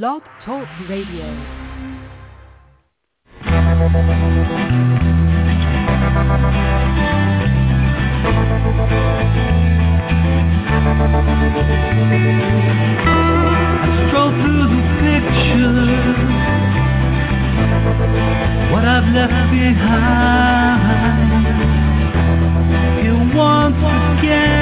Blog Talk Radio. Stroll through the pictures, what I've left behind. Here once again.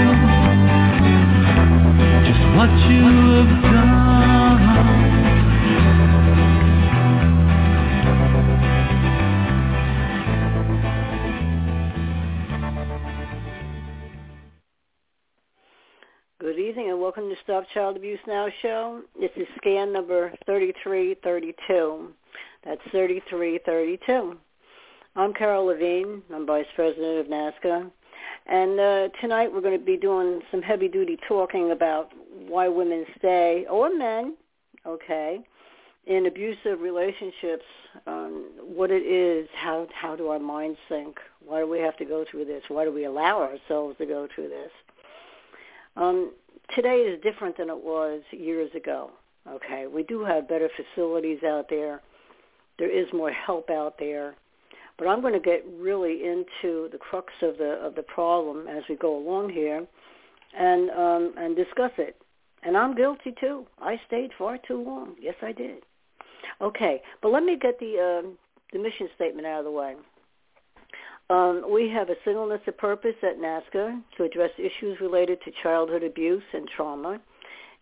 Stop Child Abuse Now show. This is scan number 3332. That's 3332. I'm Carol Levine. I'm Vice President of NAASCA. And uh, tonight we're going to be doing some heavy duty talking about why women stay, or men, okay, in abusive relationships, um, what it is, how, how do our minds think, why do we have to go through this, why do we allow ourselves to go through this. Um, today is different than it was years ago. Okay, we do have better facilities out there. There is more help out there, but I'm going to get really into the crux of the of the problem as we go along here, and um, and discuss it. And I'm guilty too. I stayed far too long. Yes, I did. Okay, but let me get the um, the mission statement out of the way. Um, we have a singleness of purpose at NAASCA to address issues related to childhood abuse and trauma,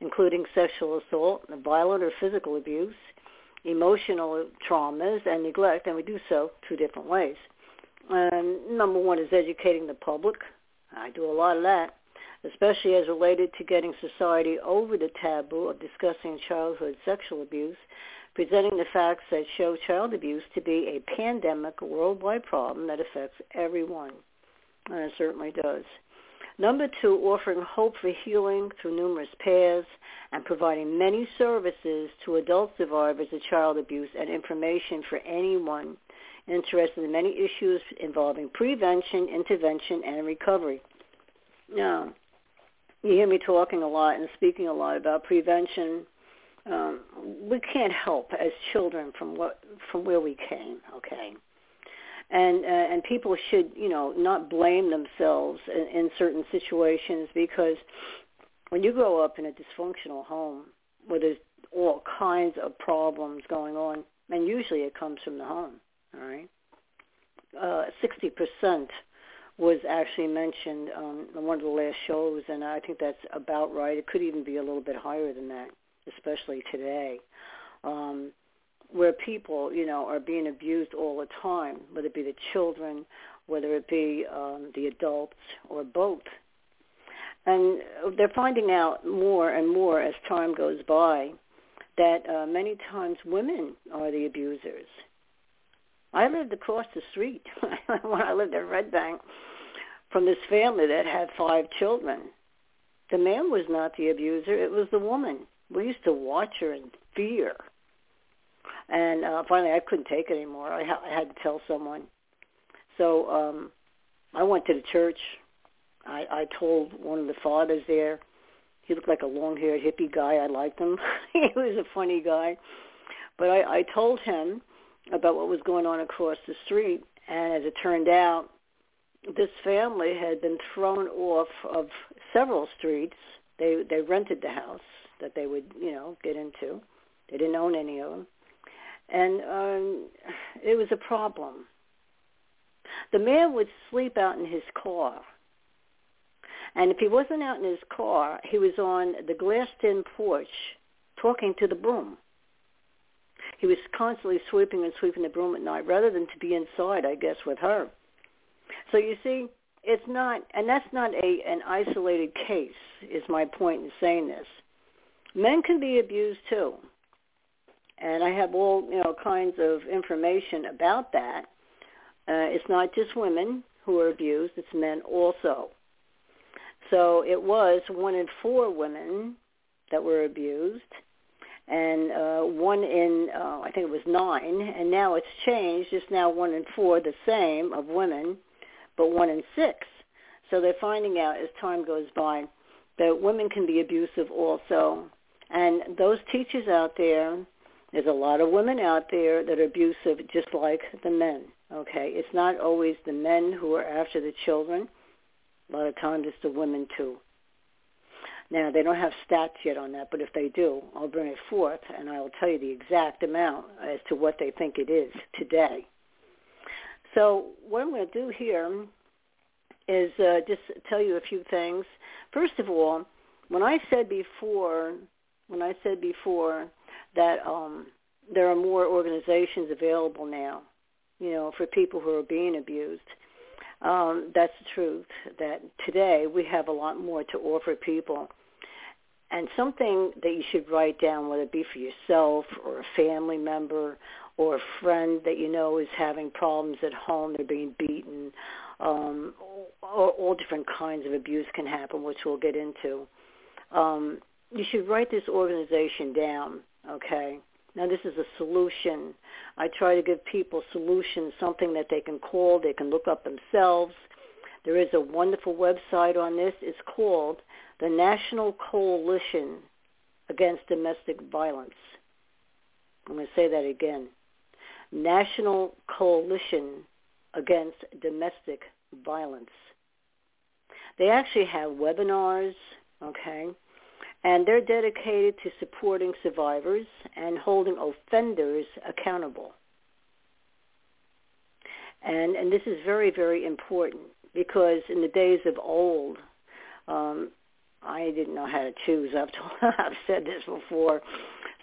including sexual assault, violent or physical abuse, emotional traumas, and neglect, and we do so two different ways. Um, number one is educating the public. I do a lot of that, especially as related to getting society over the taboo of discussing childhood sexual abuse presenting the facts that show child abuse to be a pandemic worldwide problem that affects everyone. And it certainly does. Number two, offering hope for healing through numerous paths and providing many services to adult survivors of child abuse and information for anyone interested in many issues involving prevention, intervention, and recovery. Now, you hear me talking a lot and speaking a lot about prevention, um, we can't help as children from what from where we came. Okay, and uh, and people should you know not blame themselves in, in certain situations because when you grow up in a dysfunctional home where there's all kinds of problems going on, and usually it comes from the home. All right, uh, sixty percent was actually mentioned um, on one of the last shows, and I think that's about right. It could even be a little bit higher than that especially today, um, where people, you know, are being abused all the time, whether it be the children, whether it be um, the adults, or both. And they're finding out more and more as time goes by that uh, many times women are the abusers. I lived across the street when I lived in Red Bank from this family that had five children. The man was not the abuser; it was the woman we used to watch her in fear. And uh, finally, I couldn't take it anymore. I, ha- I had to tell someone. So um, I went to the church. I, I told one of the fathers there. He looked like a long-haired hippie guy. I liked him. he was a funny guy. But I, I told him about what was going on across the street. And as it turned out, this family had been thrown off of several streets. They they rented the house that they would, you know, get into. They didn't own any of them. And um, it was a problem. The man would sleep out in his car. And if he wasn't out in his car, he was on the glassed-in porch talking to the broom. He was constantly sweeping and sweeping the broom at night rather than to be inside, I guess, with her. So you see, it's not, and that's not a an isolated case. Is my point in saying this? Men can be abused too, and I have all you know kinds of information about that. Uh, it's not just women who are abused; it's men also. So it was one in four women that were abused, and uh, one in uh, I think it was nine, and now it's changed. It's now one in four, the same of women, but one in six. So they're finding out as time goes by that women can be abusive also, and those teachers out there. There's a lot of women out there that are abusive, just like the men. Okay, it's not always the men who are after the children. A lot of times it's the women too. Now, they don't have stats yet on that, but if they do, I'll bring it forth and I'll tell you the exact amount as to what they think it is today. So what I'm going to do here is uh, just tell you a few things. First of all, when I said before, when I said before that um, there are more organizations available now, you know, for people who are being abused, um, that's the truth. That today we have a lot more to offer people and something that you should write down, whether it be for yourself or a family member or a friend that you know is having problems at home, they're being beaten, um, all, all different kinds of abuse can happen, which we'll get into. Um, you should write this organization down, okay? Now this is a solution. I try to give people solutions, something that they can call, they can look up themselves. There is a wonderful website on this. It's called the National Coalition Against Domestic Violence. I'm going to say that again. National Coalition Against Domestic Violence. They actually have webinars, okay, and they're dedicated to supporting survivors and holding offenders accountable. And, and this is very, very important because in the days of old, um, I didn't know how to choose. I've told, I've said this before.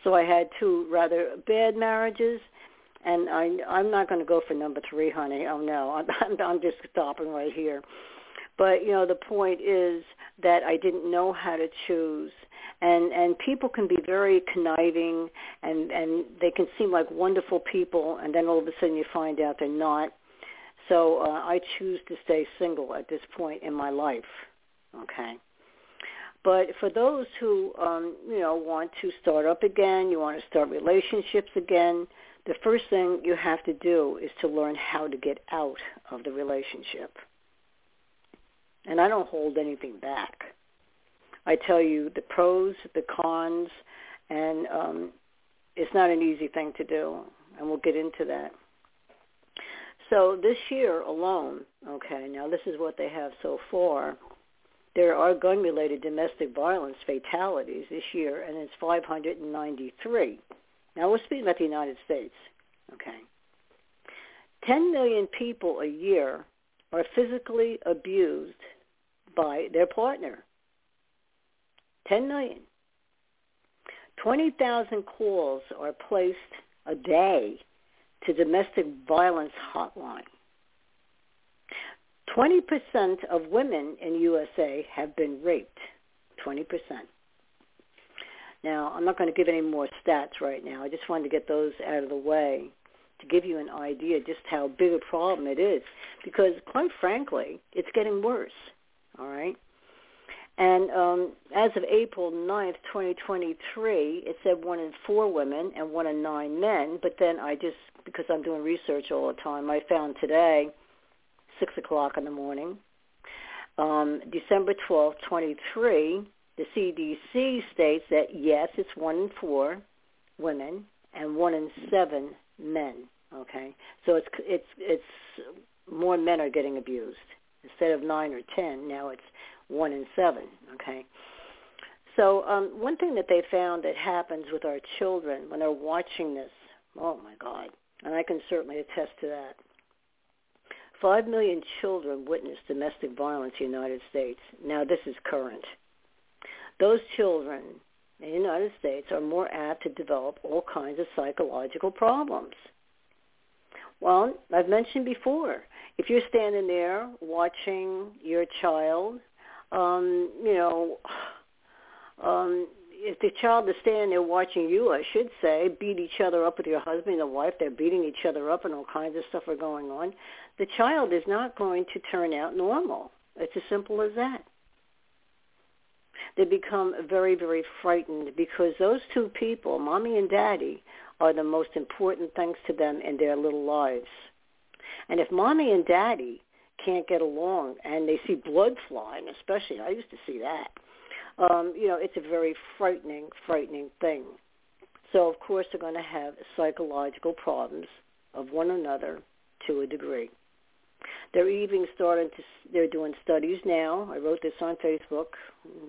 So I had two rather bad marriages, and I I'm not going to go for number three, honey. Oh no, I'm I'm just stopping right here. But you know the point is that I didn't know how to choose, and and people can be very conniving, and and they can seem like wonderful people, and then all of a sudden you find out they're not. So uh, I choose to stay single at this point in my life. Okay. But for those who, um, you know, want to start up again, you want to start relationships again, the first thing you have to do is to learn how to get out of the relationship. And I don't hold anything back. I tell you the pros, the cons, and um, it's not an easy thing to do, and we'll get into that. So this year alone, okay, now this is what they have so far there are gun-related domestic violence fatalities this year, and it's 593. Now we're speaking about the United States. Okay. 10 million people a year are physically abused by their partner. 10 million. 20,000 calls are placed a day to domestic violence hotline. 20% of women in USA have been raped. 20%. Now, I'm not going to give any more stats right now. I just wanted to get those out of the way to give you an idea just how big a problem it is. Because, quite frankly, it's getting worse. All right? And um, as of April 9th, 2023, it said one in four women and one in nine men. But then I just, because I'm doing research all the time, I found today – 6 o'clock in the morning. Um, December 12th, 23, the CDC states that yes, it's one in four women and one in seven men. Okay, so it's it's it's more men are getting abused instead of nine or ten. Now it's one in seven. Okay, so um, one thing that they found that happens with our children when they're watching this, oh my God, and I can certainly attest to that. Five million children witness domestic violence in the United States. Now this is current. Those children in the United States are more apt to develop all kinds of psychological problems. Well, I've mentioned before, if you're standing there watching your child, um, you know, um, if the child is standing there watching you, I should say, beat each other up with your husband and wife, they're beating each other up and all kinds of stuff are going on, the child is not going to turn out normal. It's as simple as that. They become very, very frightened because those two people, mommy and daddy, are the most important things to them in their little lives. And if mommy and daddy can't get along and they see blood flying, especially, I used to see that, um, you know, it's a very frightening, frightening thing. So of course they're going to have psychological problems of one another to a degree. They're even starting to, they're doing studies now. I wrote this on Facebook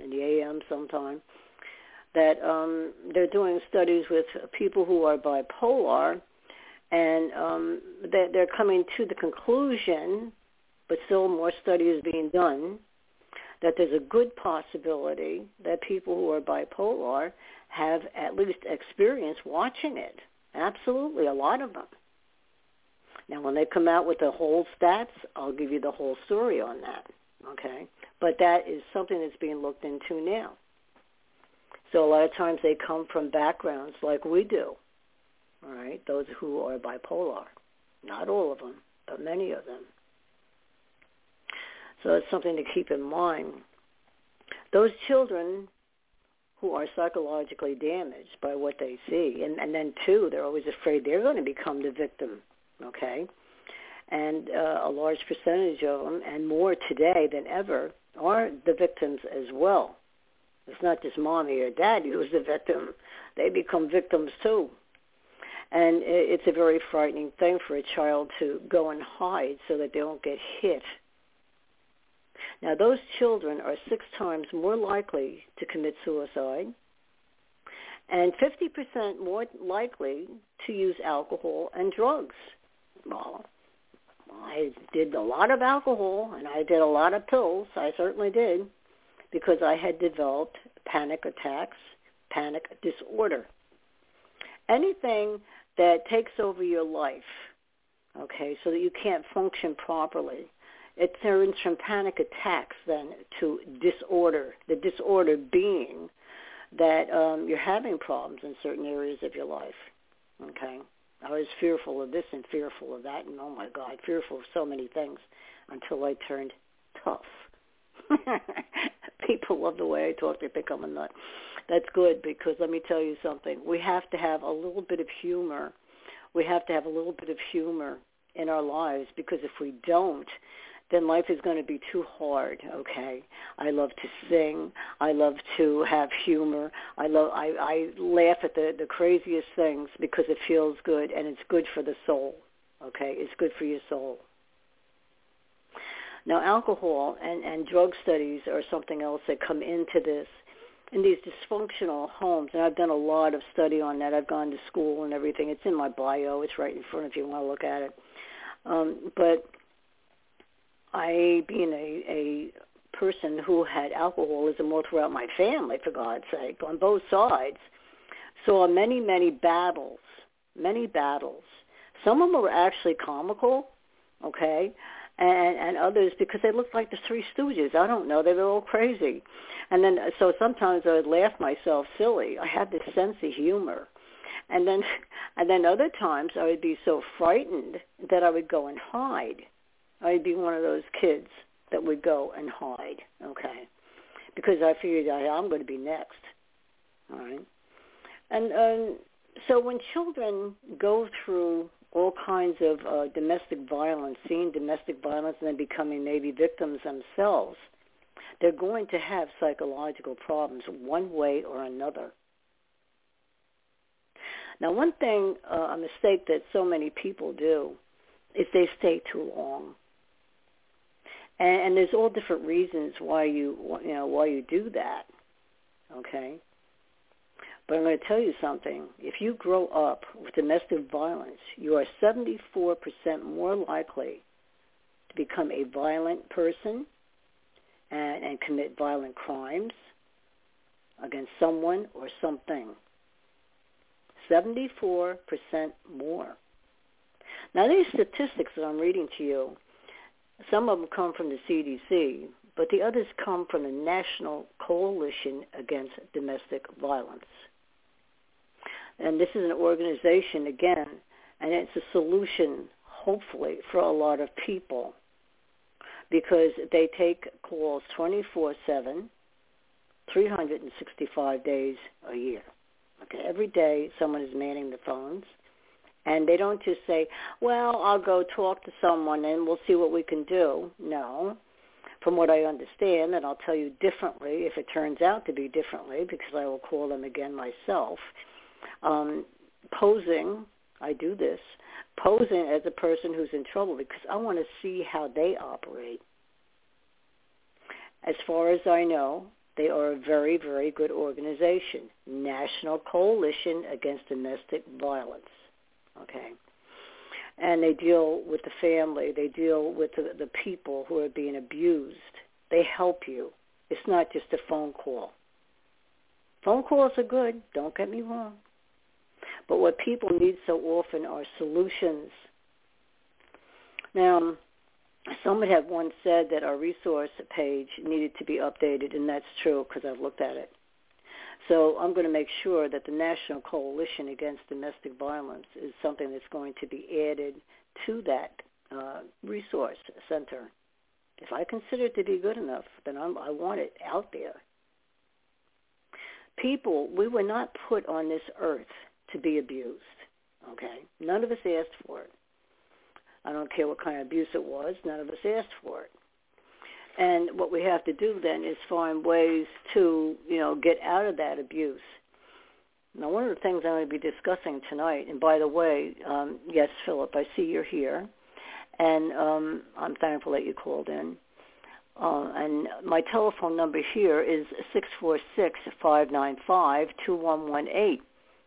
in the AM sometime that um, they're doing studies with people who are bipolar, and um, they're, they're coming to the conclusion, but still more study is being done, that there's a good possibility that people who are bipolar have at least experience watching it. Absolutely, a lot of them. Now, when they come out with the whole stats, I'll give you the whole story on that. Okay, but that is something that's being looked into now. So a lot of times they come from backgrounds like we do. All right, those who are bipolar, not all of them, but many of them. So it's something to keep in mind. Those children who are psychologically damaged by what they see, and, and then too, they're always afraid they're going to become the victim. Okay, and uh, a large percentage of them, and more today than ever, are the victims as well. It's not just mommy or daddy who's the victim; they become victims too. And it's a very frightening thing for a child to go and hide so that they don't get hit now, those children are six times more likely to commit suicide and 50% more likely to use alcohol and drugs. Well, I did a lot of alcohol and I did a lot of pills. I certainly did because I had developed panic attacks, panic disorder. Anything that takes over your life, okay, so that you can't function properly, it turns from panic attacks then to disorder, the disorder being that um, you're having problems in certain areas of your life. Okay? I was fearful of this and fearful of that, and oh my God, fearful of so many things until I turned tough. People love the way I talk. They think I'm a nut. That's good because let me tell you something. We have to have a little bit of humor. We have to have a little bit of humor in our lives because if we don't, then life is going to be too hard okay? I love to sing. I love to have humor. I love i i laugh at the the craziest things because it feels good and it's good for the soul okay? It's good for your soul. Now alcohol and and drug studies are something else that come into this in these dysfunctional homes and i've done a lot of study on that. I've gone to school and everything. It's in my bio. It's right in front if you want to look at it. Um, but I, being a, a person who had alcoholism all throughout my family, for God's sake, on both sides, saw many, many battles, many battles. Some of them were actually comical, okay, and, and others because they looked like the Three Stooges. I don't know, they were all crazy. And then, so sometimes I would laugh myself silly. I had this sense of humor. And then, and then other times I would be so frightened that I would go and hide I'd be one of those kids that would go and hide, okay? Because I figured I, I'm going to be next, all right? And um, so when children go through all kinds of uh, domestic violence, seeing domestic violence and then becoming maybe victims themselves, they're going to have psychological problems one way or another. Now, one thing, uh, a mistake that so many people do is they stay too long and, and there's all different reasons why you you know why you do that. Okay. But I'm going to tell you something. If you grow up with domestic violence, you are 74% more likely to become a violent person and, and commit violent crimes against someone or something. 74% more. Now, these statistics that I'm reading to you Some of them come from the CDC, but the others come from the National Coalition Against Domestic Violence. And this is an organization, again, and it's a solution, hopefully, for a lot of people because they take calls 24-7, 365 days a year. Okay, every day someone is manning the phones. And they don't just say, well, I'll go talk to someone and we'll see what we can do. No. From what I understand, and I'll tell you differently if it turns out to be differently because I will call them again myself, um, posing, I do this, posing as a person who's in trouble because I want to see how they operate. As far as I know, they are a very, very good organization, National Coalition Against Domestic Violence. Okay. And they deal with the family. They deal with the, the people who are being abused. They help you. It's not just a phone call. Phone calls are good. Don't get me wrong. But what people need so often are solutions. Now, someone had once said that our resource page needed to be updated, and that's true because I've looked at it. So I'm going to make sure that the National Coalition Against Domestic Violence is something that's going to be added to that uh, resource center. If I consider it to be good enough, then I'm, I want it out there. People, we were not put on this earth to be abused. Okay, none of us asked for it. I don't care what kind of abuse it was. None of us asked for it. And what we have to do then is find ways to, you know, get out of that abuse. Now, one of the things I'm going to be discussing tonight, and by the way, um, yes, Philip, I see you're here, and um, I'm thankful that you called in. Uh, and my telephone number here is six four six five nine five two one one eight.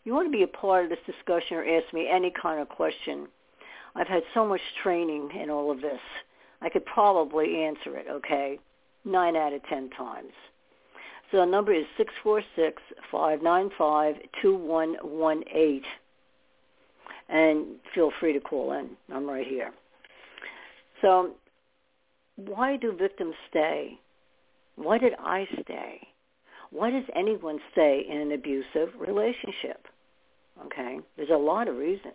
You want to be a part of this discussion or ask me any kind of question. I've had so much training in all of this. I could probably answer it, okay? Nine out of ten times. So the number is six four six five nine five two one one eight, And feel free to call in. I'm right here. So why do victims stay? Why did I stay? Why does anyone stay in an abusive relationship? Okay, there's a lot of reasons.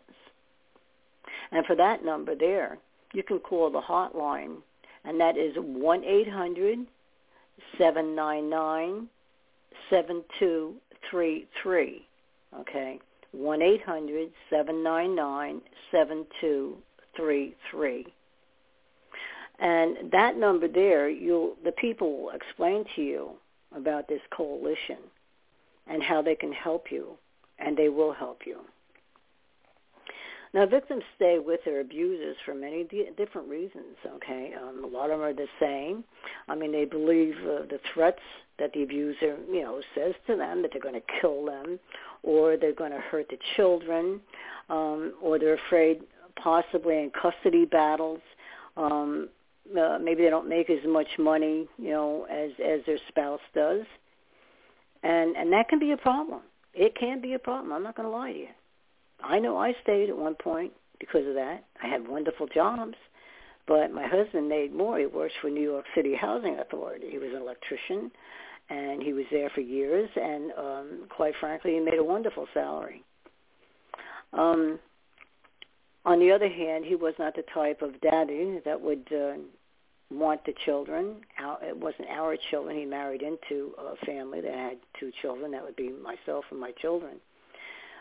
And for that number there, you can call the hotline, and that is 1-800-799-7233. Okay, 1-800-799-7233. And that number there, you'll, the people will explain to you about this coalition and how they can help you, and they will help you. Now, victims stay with their abusers for many d- different reasons. Okay, um, a lot of them are the same. I mean, they believe uh, the threats that the abuser, you know, says to them that they're going to kill them, or they're going to hurt the children, um, or they're afraid possibly in custody battles. Um, uh, maybe they don't make as much money, you know, as as their spouse does, and and that can be a problem. It can be a problem. I'm not going to lie to you. I know I stayed at one point because of that. I had wonderful jobs, but my husband made more. He works for New York City Housing Authority. He was an electrician, and he was there for years. And um, quite frankly, he made a wonderful salary. Um, on the other hand, he was not the type of daddy that would uh, want the children. It wasn't our children. He married into a family that had two children. That would be myself and my children.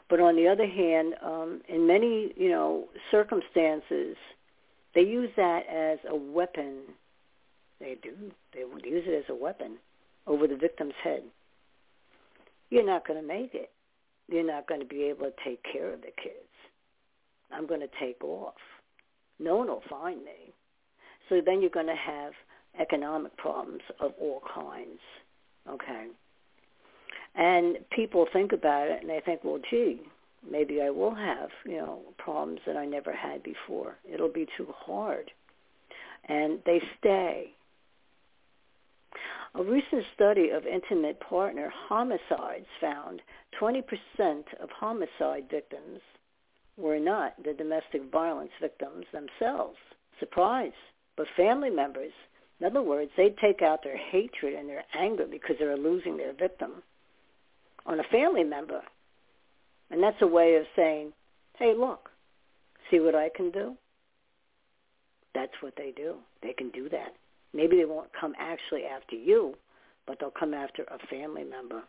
But on the other hand, um, in many you know circumstances, they use that as a weapon. They do. They would use it as a weapon over the victim's head. You're not going to make it. You're not going to be able to take care of the kids. I'm going to take off. No one will find me. So then you're going to have economic problems of all kinds. Okay. And people think about it and they think, well, gee, maybe I will have, you know, problems that I never had before. It'll be too hard. And they stay. A recent study of intimate partner homicides found 20% of homicide victims were not the domestic violence victims themselves. Surprise. But family members, in other words, they take out their hatred and their anger because they're losing their victim on a family member. And that's a way of saying, hey, look, see what I can do? That's what they do. They can do that. Maybe they won't come actually after you, but they'll come after a family member.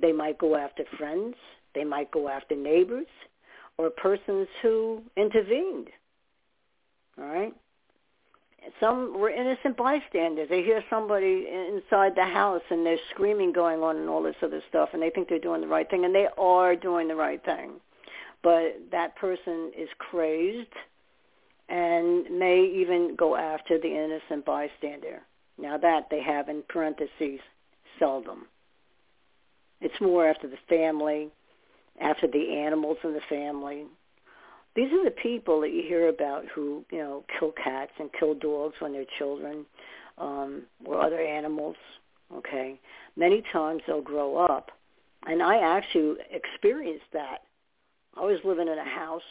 They might go after friends. They might go after neighbors or persons who intervened. All right? Some were innocent bystanders. They hear somebody inside the house and there's screaming going on and all this other stuff and they think they're doing the right thing and they are doing the right thing. But that person is crazed and may even go after the innocent bystander. Now that they have in parentheses seldom. It's more after the family, after the animals in the family. These are the people that you hear about who, you know, kill cats and kill dogs when they're children um, or other animals, okay? Many times they'll grow up. And I actually experienced that. I was living in a house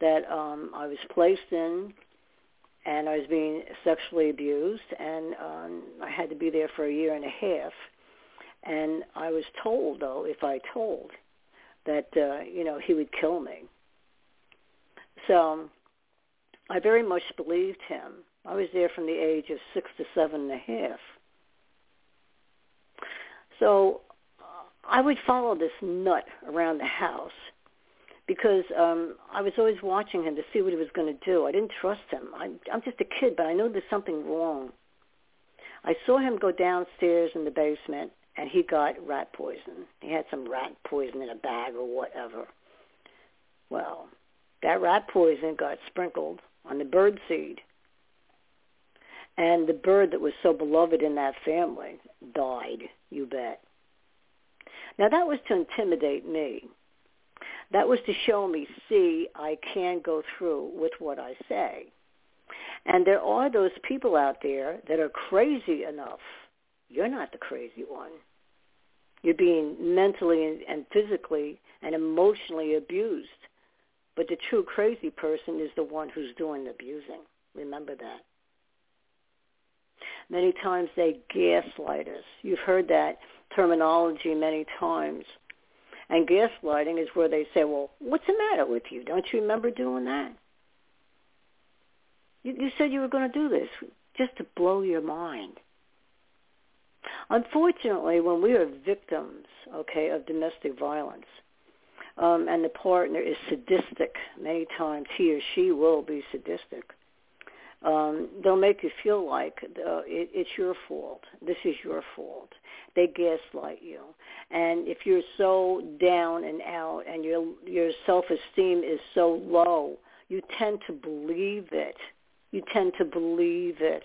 that um, I was placed in and I was being sexually abused and um, I had to be there for a year and a half. And I was told, though, if I told, that uh, you know he would kill me. So I very much believed him. I was there from the age of six to seven and a half. So I would follow this nut around the house because um, I was always watching him to see what he was going to do. I didn't trust him. I, I'm just a kid, but I know there's something wrong. I saw him go downstairs in the basement and he got rat poison. He had some rat poison in a bag or whatever. Well, that rat poison got sprinkled on the bird seed. And the bird that was so beloved in that family died, you bet. Now that was to intimidate me. That was to show me, see, I can go through with what I say. And there are those people out there that are crazy enough. You're not the crazy one. You're being mentally and physically and emotionally abused. But the true crazy person is the one who's doing the abusing. Remember that. Many times they gaslight us. You've heard that terminology many times. And gaslighting is where they say, well, what's the matter with you? Don't you remember doing that? You, you said you were going to do this just to blow your mind. Unfortunately, when we are victims, okay, of domestic violence, um, and the partner is sadistic, many times he or she will be sadistic. Um, they'll make you feel like uh, it, it's your fault. This is your fault. They gaslight you, and if you're so down and out, and your your self-esteem is so low, you tend to believe it. You tend to believe it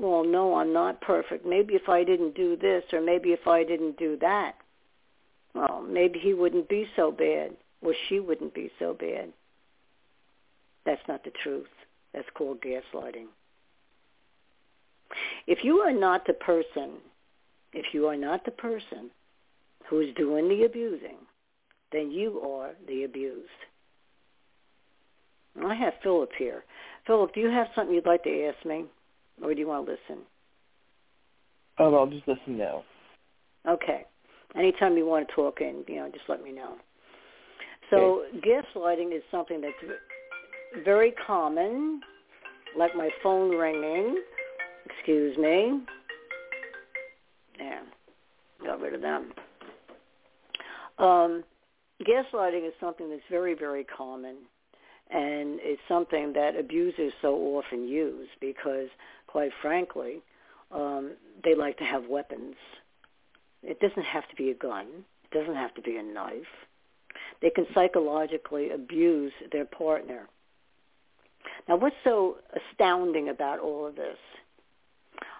well, no, I'm not perfect. Maybe if I didn't do this or maybe if I didn't do that, well, maybe he wouldn't be so bad or she wouldn't be so bad. That's not the truth. That's called gaslighting. If you are not the person, if you are not the person who is doing the abusing, then you are the abused. I have Philip here. Philip, do you have something you'd like to ask me? or do you want to listen? Oh, I'll just listen now. Okay. Anytime you want to talk in, you know, just let me know. So okay. gaslighting is something that's very common, like my phone ringing. Excuse me. Yeah, got rid of them. Um, gaslighting is something that's very, very common, and it's something that abusers so often use because quite frankly, um, they like to have weapons. It doesn't have to be a gun. It doesn't have to be a knife. They can psychologically abuse their partner. Now, what's so astounding about all of this?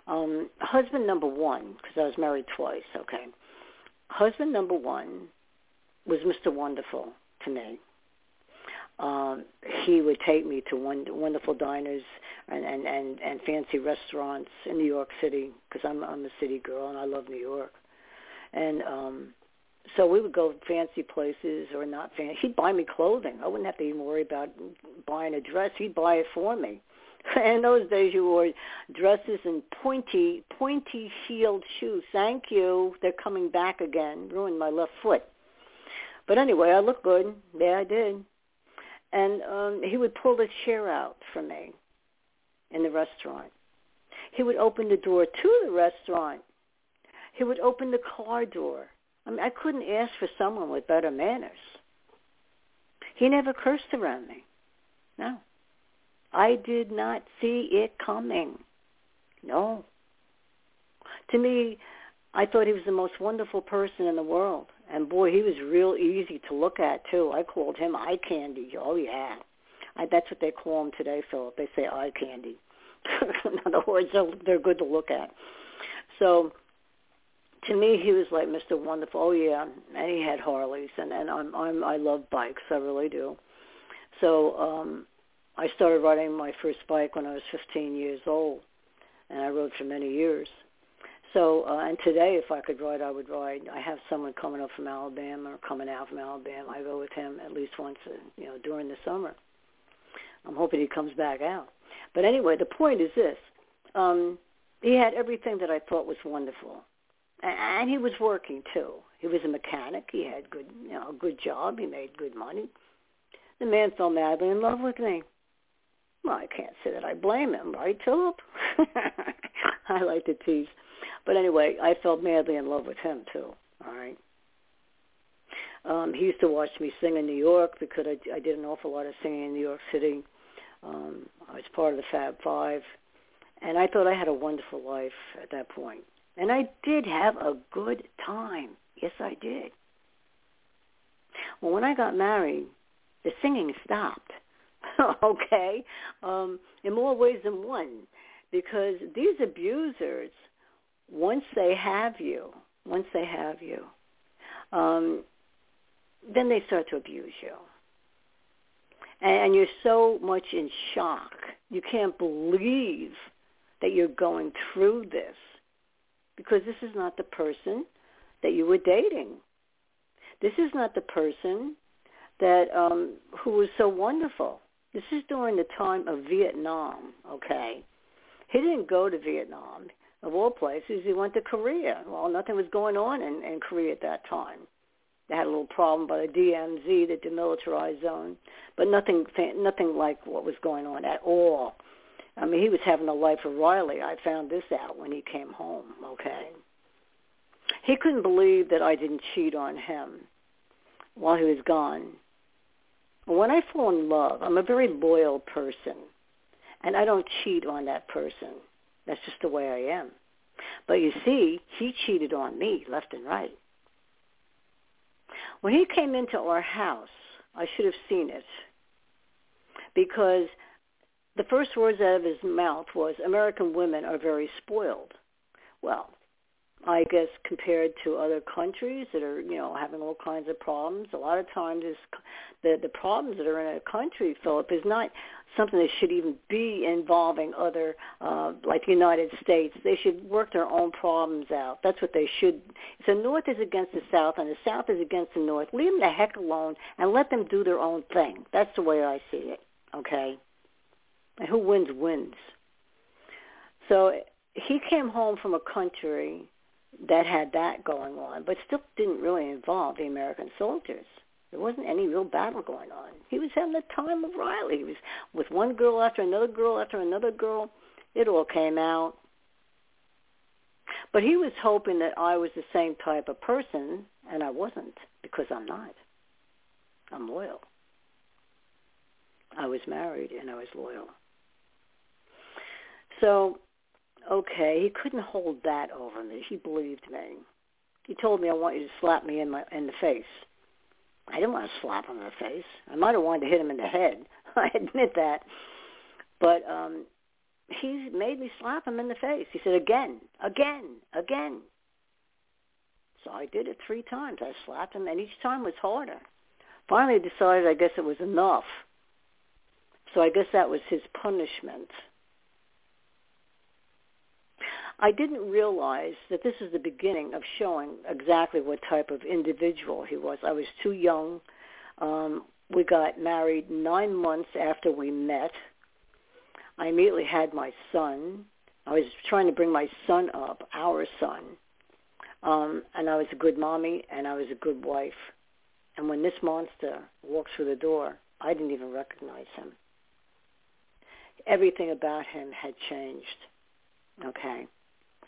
Um, husband number one, because I was married twice, okay. Husband number one was Mr. Wonderful to me um, he would take me to wonderful diners and, and, and, and fancy restaurants in New York City because I'm, I'm a city girl and I love New York. And um, so we would go fancy places or not fancy. He'd buy me clothing. I wouldn't have to even worry about buying a dress. He'd buy it for me. in those days, you wore dresses and pointy, pointy heeled shoes. Thank you. They're coming back again. Ruined my left foot. But anyway, I looked good. Yeah, I did. And um, he would pull the chair out for me in the restaurant. He would open the door to the restaurant. He would open the car door. I mean, I couldn't ask for someone with better manners. He never cursed around me. No. I did not see it coming. No. To me, I thought he was the most wonderful person in the world. And boy, he was real easy to look at too. I called him eye candy. Oh yeah. I, that's what they call him today, Philip. They say eye candy. in other words, they're, they're good to look at. So to me, he was like Mr. Wonderful. Oh yeah, and he had Harleys, and and I'm I'm I love bikes. I really do. So um, I started riding my first bike when I was 15 years old, and I rode for many years. So, uh, and today, if I could ride, I would ride. I have someone coming up from Alabama or coming out from Alabama. I go with him at least once, uh, you know, during the summer. I'm hoping he comes back out. But anyway, the point is this: um, he had everything that I thought was wonderful and he was working too. He was a mechanic. He had good, you know, a good job. He made good money. The man fell madly in love with me. Well, I can't say that I blame him, right, Philip? I like to tease. But anyway, I fell madly in love with him too. All right. Um, he used to watch me sing in New York because I, I did an awful lot of singing in New York City. Um, I was part of the Fab Five, and I thought I had a wonderful life at that point. And I did have a good time. Yes, I did. Well, when I got married, the singing stopped. okay? Um, in more ways than one. Because these abusers, once they have you, once they have you, um, then they start to abuse you. And you're so much in shock. You can't believe that you're going through this because this is not the person that you were dating. This is not the person that um, who was so wonderful. This is during the time of Vietnam. Okay, he didn't go to Vietnam. Of all places, he went to Korea. Well, nothing was going on in, in Korea at that time. They had a little problem by the DMZ, the demilitarized zone, but nothing, nothing like what was going on at all I mean, he was having a life of Riley. I found this out when he came home, okay? He couldn't believe that I didn't cheat on him while he was gone. When I fall in love, I'm a very loyal person, and I don't cheat on that person. That's just the way I am. But you see, he cheated on me left and right. When he came into our house, I should have seen it because the first words out of his mouth was, American women are very spoiled. Well, I guess compared to other countries that are, you know, having all kinds of problems, a lot of times is the the problems that are in a country, Philip, is not something that should even be involving other, uh, like the United States. They should work their own problems out. That's what they should. So North is against the South, and the South is against the North. Leave them the heck alone and let them do their own thing. That's the way I see it. Okay. Who wins wins. So he came home from a country that had that going on, but still didn't really involve the American soldiers. There wasn't any real battle going on. He was having the time of Riley. He was with one girl after another girl after another girl. It all came out. But he was hoping that I was the same type of person, and I wasn't because I'm not. I'm loyal. I was married and I was loyal. So, okay, he couldn't hold that over me. He believed me. He told me, I want you to slap me in my in the face. I didn't want to slap him in the face. I might have wanted to hit him in the head. I admit that. But um he made me slap him in the face. He said, again, again, again. So I did it three times. I slapped him, and each time was harder. Finally, I decided I guess it was enough. So I guess that was his punishment. I didn't realize that this is the beginning of showing exactly what type of individual he was. I was too young. Um, we got married nine months after we met. I immediately had my son. I was trying to bring my son up, our son. Um, and I was a good mommy and I was a good wife. And when this monster walked through the door, I didn't even recognize him. Everything about him had changed. Okay?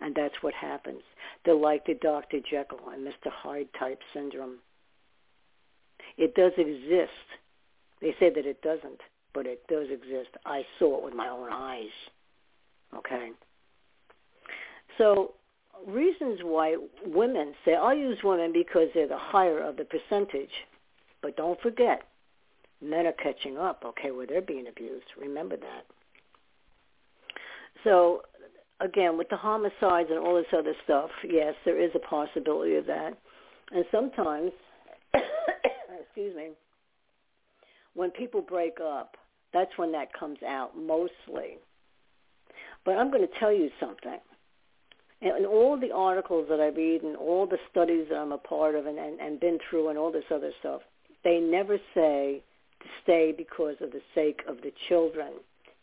And that's what happens. They're like the Dr. Jekyll and Mr. Hyde type syndrome. It does exist. They say that it doesn't, but it does exist. I saw it with my own eyes. Okay? So reasons why women say, I'll use women because they're the higher of the percentage. But don't forget, men are catching up, okay, where they're being abused. Remember that. So again, with the homicides and all this other stuff, yes, there is a possibility of that. And sometimes, excuse me, when people break up, that's when that comes out mostly. But I'm going to tell you something. In all the articles that I read and all the studies that I'm a part of and, and, and been through and all this other stuff, they never say to stay because of the sake of the children.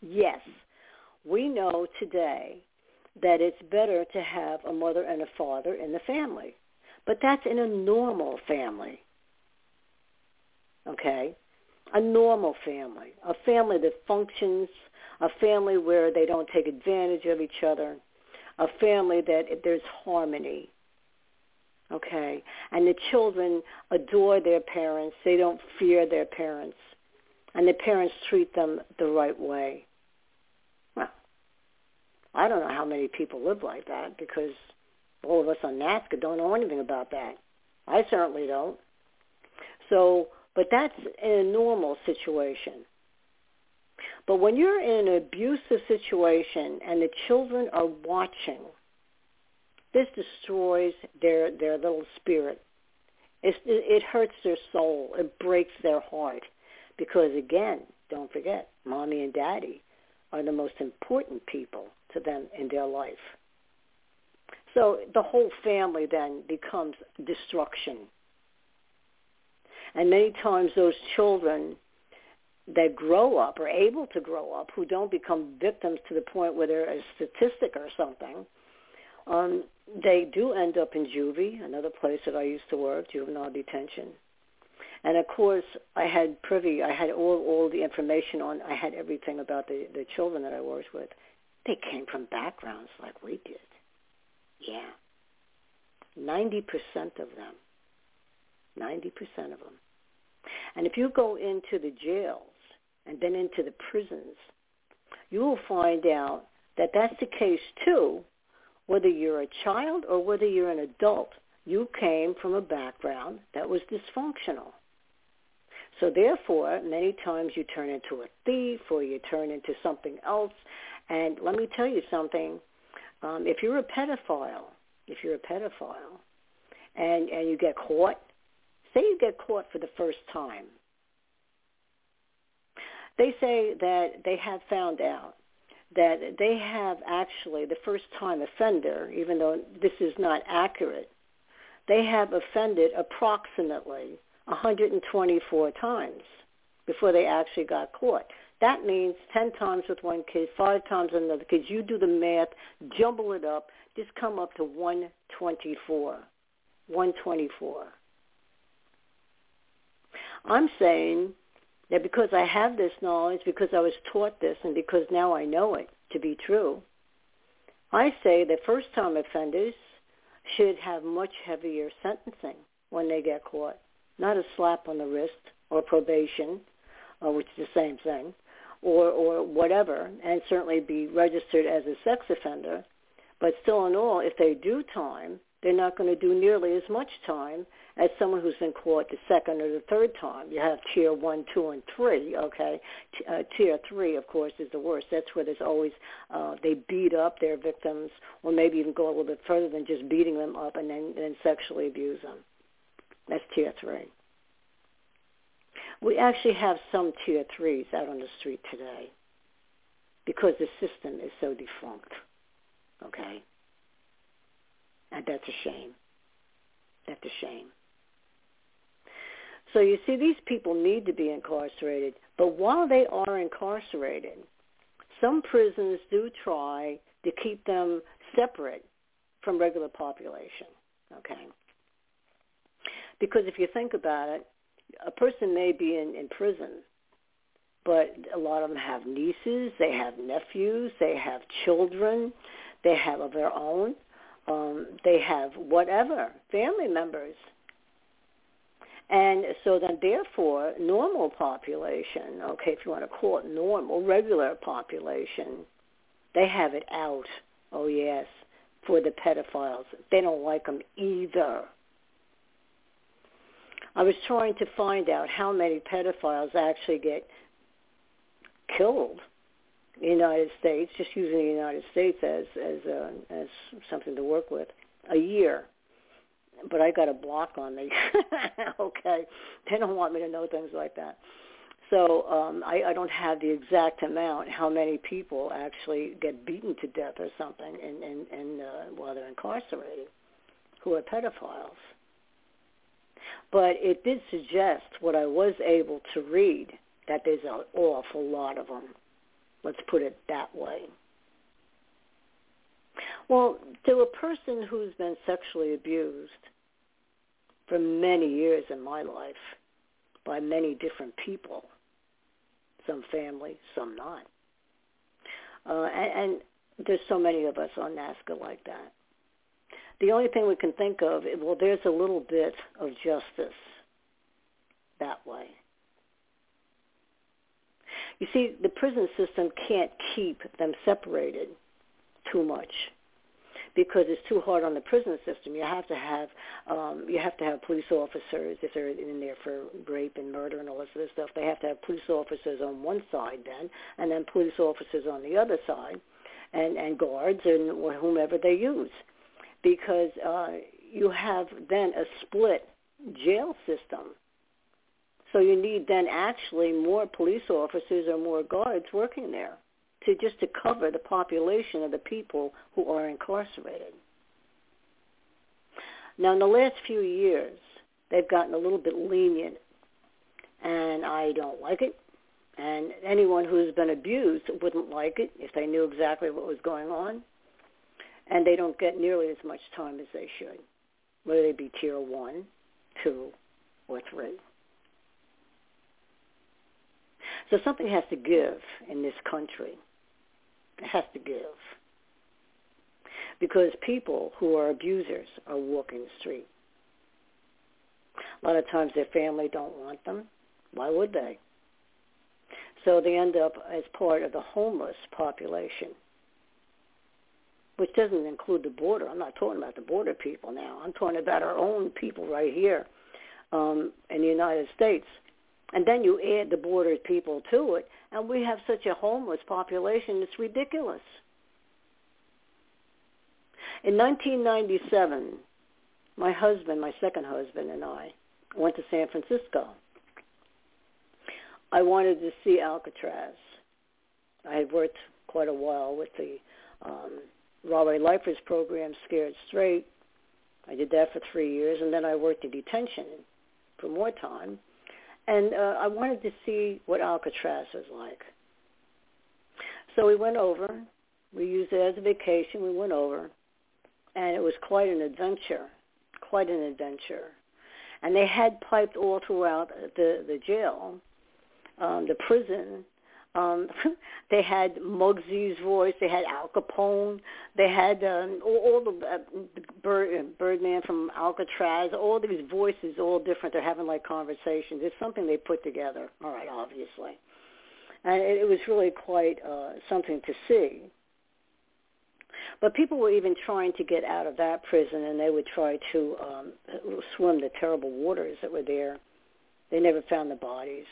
Yes, we know today that it's better to have a mother and a father in the family. But that's in a normal family. Okay? A normal family. A family that functions, a family where they don't take advantage of each other, a family that there's harmony. Okay? And the children adore their parents. They don't fear their parents. And the parents treat them the right way. I don't know how many people live like that because all of us on NAASCA don't know anything about that. I certainly don't. So, but that's in a normal situation. But when you're in an abusive situation and the children are watching, this destroys their, their little spirit. It hurts their soul. It breaks their heart. Because again, don't forget, mommy and daddy are the most important people to them in their life. So the whole family then becomes destruction. And many times those children that grow up or able to grow up who don't become victims to the point where they're a statistic or something, um, they do end up in juvie, another place that I used to work, juvenile detention. And of course, I had privy, I had all, all the information on, I had everything about the, the children that I worked with. They came from backgrounds like we did. Yeah. 90% of them. 90% of them. And if you go into the jails and then into the prisons, you will find out that that's the case too, whether you're a child or whether you're an adult. You came from a background that was dysfunctional. So therefore, many times you turn into a thief or you turn into something else and let me tell you something. Um, if you're a pedophile, if you're a pedophile, and and you get caught, say you get caught for the first time, they say that they have found out that they have actually the first time offender, even though this is not accurate, they have offended approximately 124 times before they actually got caught. That means 10 times with one kid, 5 times another kid. You do the math, jumble it up, just come up to 124. 124. I'm saying that because I have this knowledge, because I was taught this, and because now I know it to be true, I say that first-time offenders should have much heavier sentencing when they get caught. Not a slap on the wrist or probation, uh, which is the same thing, or or whatever, and certainly be registered as a sex offender. But still, in all, if they do time, they're not going to do nearly as much time as someone who's been caught the second or the third time. You have tier one, two, and three. Okay, T- uh, tier three, of course, is the worst. That's where there's always uh, they beat up their victims, or maybe even go a little bit further than just beating them up and then then sexually abuse them. That's tier three. We actually have some tier threes out on the street today because the system is so defunct. Okay? And that's a shame. That's a shame. So you see, these people need to be incarcerated. But while they are incarcerated, some prisons do try to keep them separate from regular population. Okay. Because if you think about it, a person may be in, in prison, but a lot of them have nieces, they have nephews, they have children, they have of their own, um, they have whatever, family members. And so then therefore, normal population, okay, if you want to call it normal, regular population, they have it out, oh yes, for the pedophiles. They don't like them either. I was trying to find out how many pedophiles actually get killed in the United States, just using the United States as as uh, as something to work with, a year. But I got a block on me. okay, they don't want me to know things like that. So um, I, I don't have the exact amount how many people actually get beaten to death or something, and and, and uh, while they're incarcerated, who are pedophiles but it did suggest what I was able to read that there's an awful lot of them. Let's put it that way. Well, to a person who's been sexually abused for many years in my life by many different people, some family, some not, uh, and, and there's so many of us on NAASCA like that the only thing we can think of, well, there's a little bit of justice that way. You see, the prison system can't keep them separated too much because it's too hard on the prison system. You have to have um, you have to have police officers if they're in there for rape and murder and all this other stuff. They have to have police officers on one side then, and then police officers on the other side, and and guards and whomever they use because uh, you have then a split jail system. So you need then actually more police officers or more guards working there to just to cover the population of the people who are incarcerated. Now in the last few years, they've gotten a little bit lenient, and I don't like it. And anyone who's been abused wouldn't like it if they knew exactly what was going on and they don't get nearly as much time as they should, whether they be tier one, two, or three. So something has to give in this country. It has to give. Because people who are abusers are walking the street. A lot of times their family don't want them. Why would they? So they end up as part of the homeless population which doesn't include the border. I'm not talking about the border people now. I'm talking about our own people right here um, in the United States. And then you add the border people to it, and we have such a homeless population, it's ridiculous. In 1997, my husband, my second husband, and I went to San Francisco. I wanted to see Alcatraz. I had worked quite a while with the um, Robert Leifer's program, Scared Straight. I did that for three years, and then I worked in detention for more time. And uh, I wanted to see what Alcatraz was like. So we went over. We used it as a vacation. We went over, and it was quite an adventure, quite an adventure. And they had piped all throughout the the jail, um, the prison, um, they had Mugsy's voice. They had Al Capone. They had um, all, all the uh, Bird, Birdman from Alcatraz. All these voices, all different. They're having like conversations. It's something they put together. All right, obviously, and it, it was really quite uh, something to see. But people were even trying to get out of that prison, and they would try to um, swim the terrible waters that were there. They never found the bodies.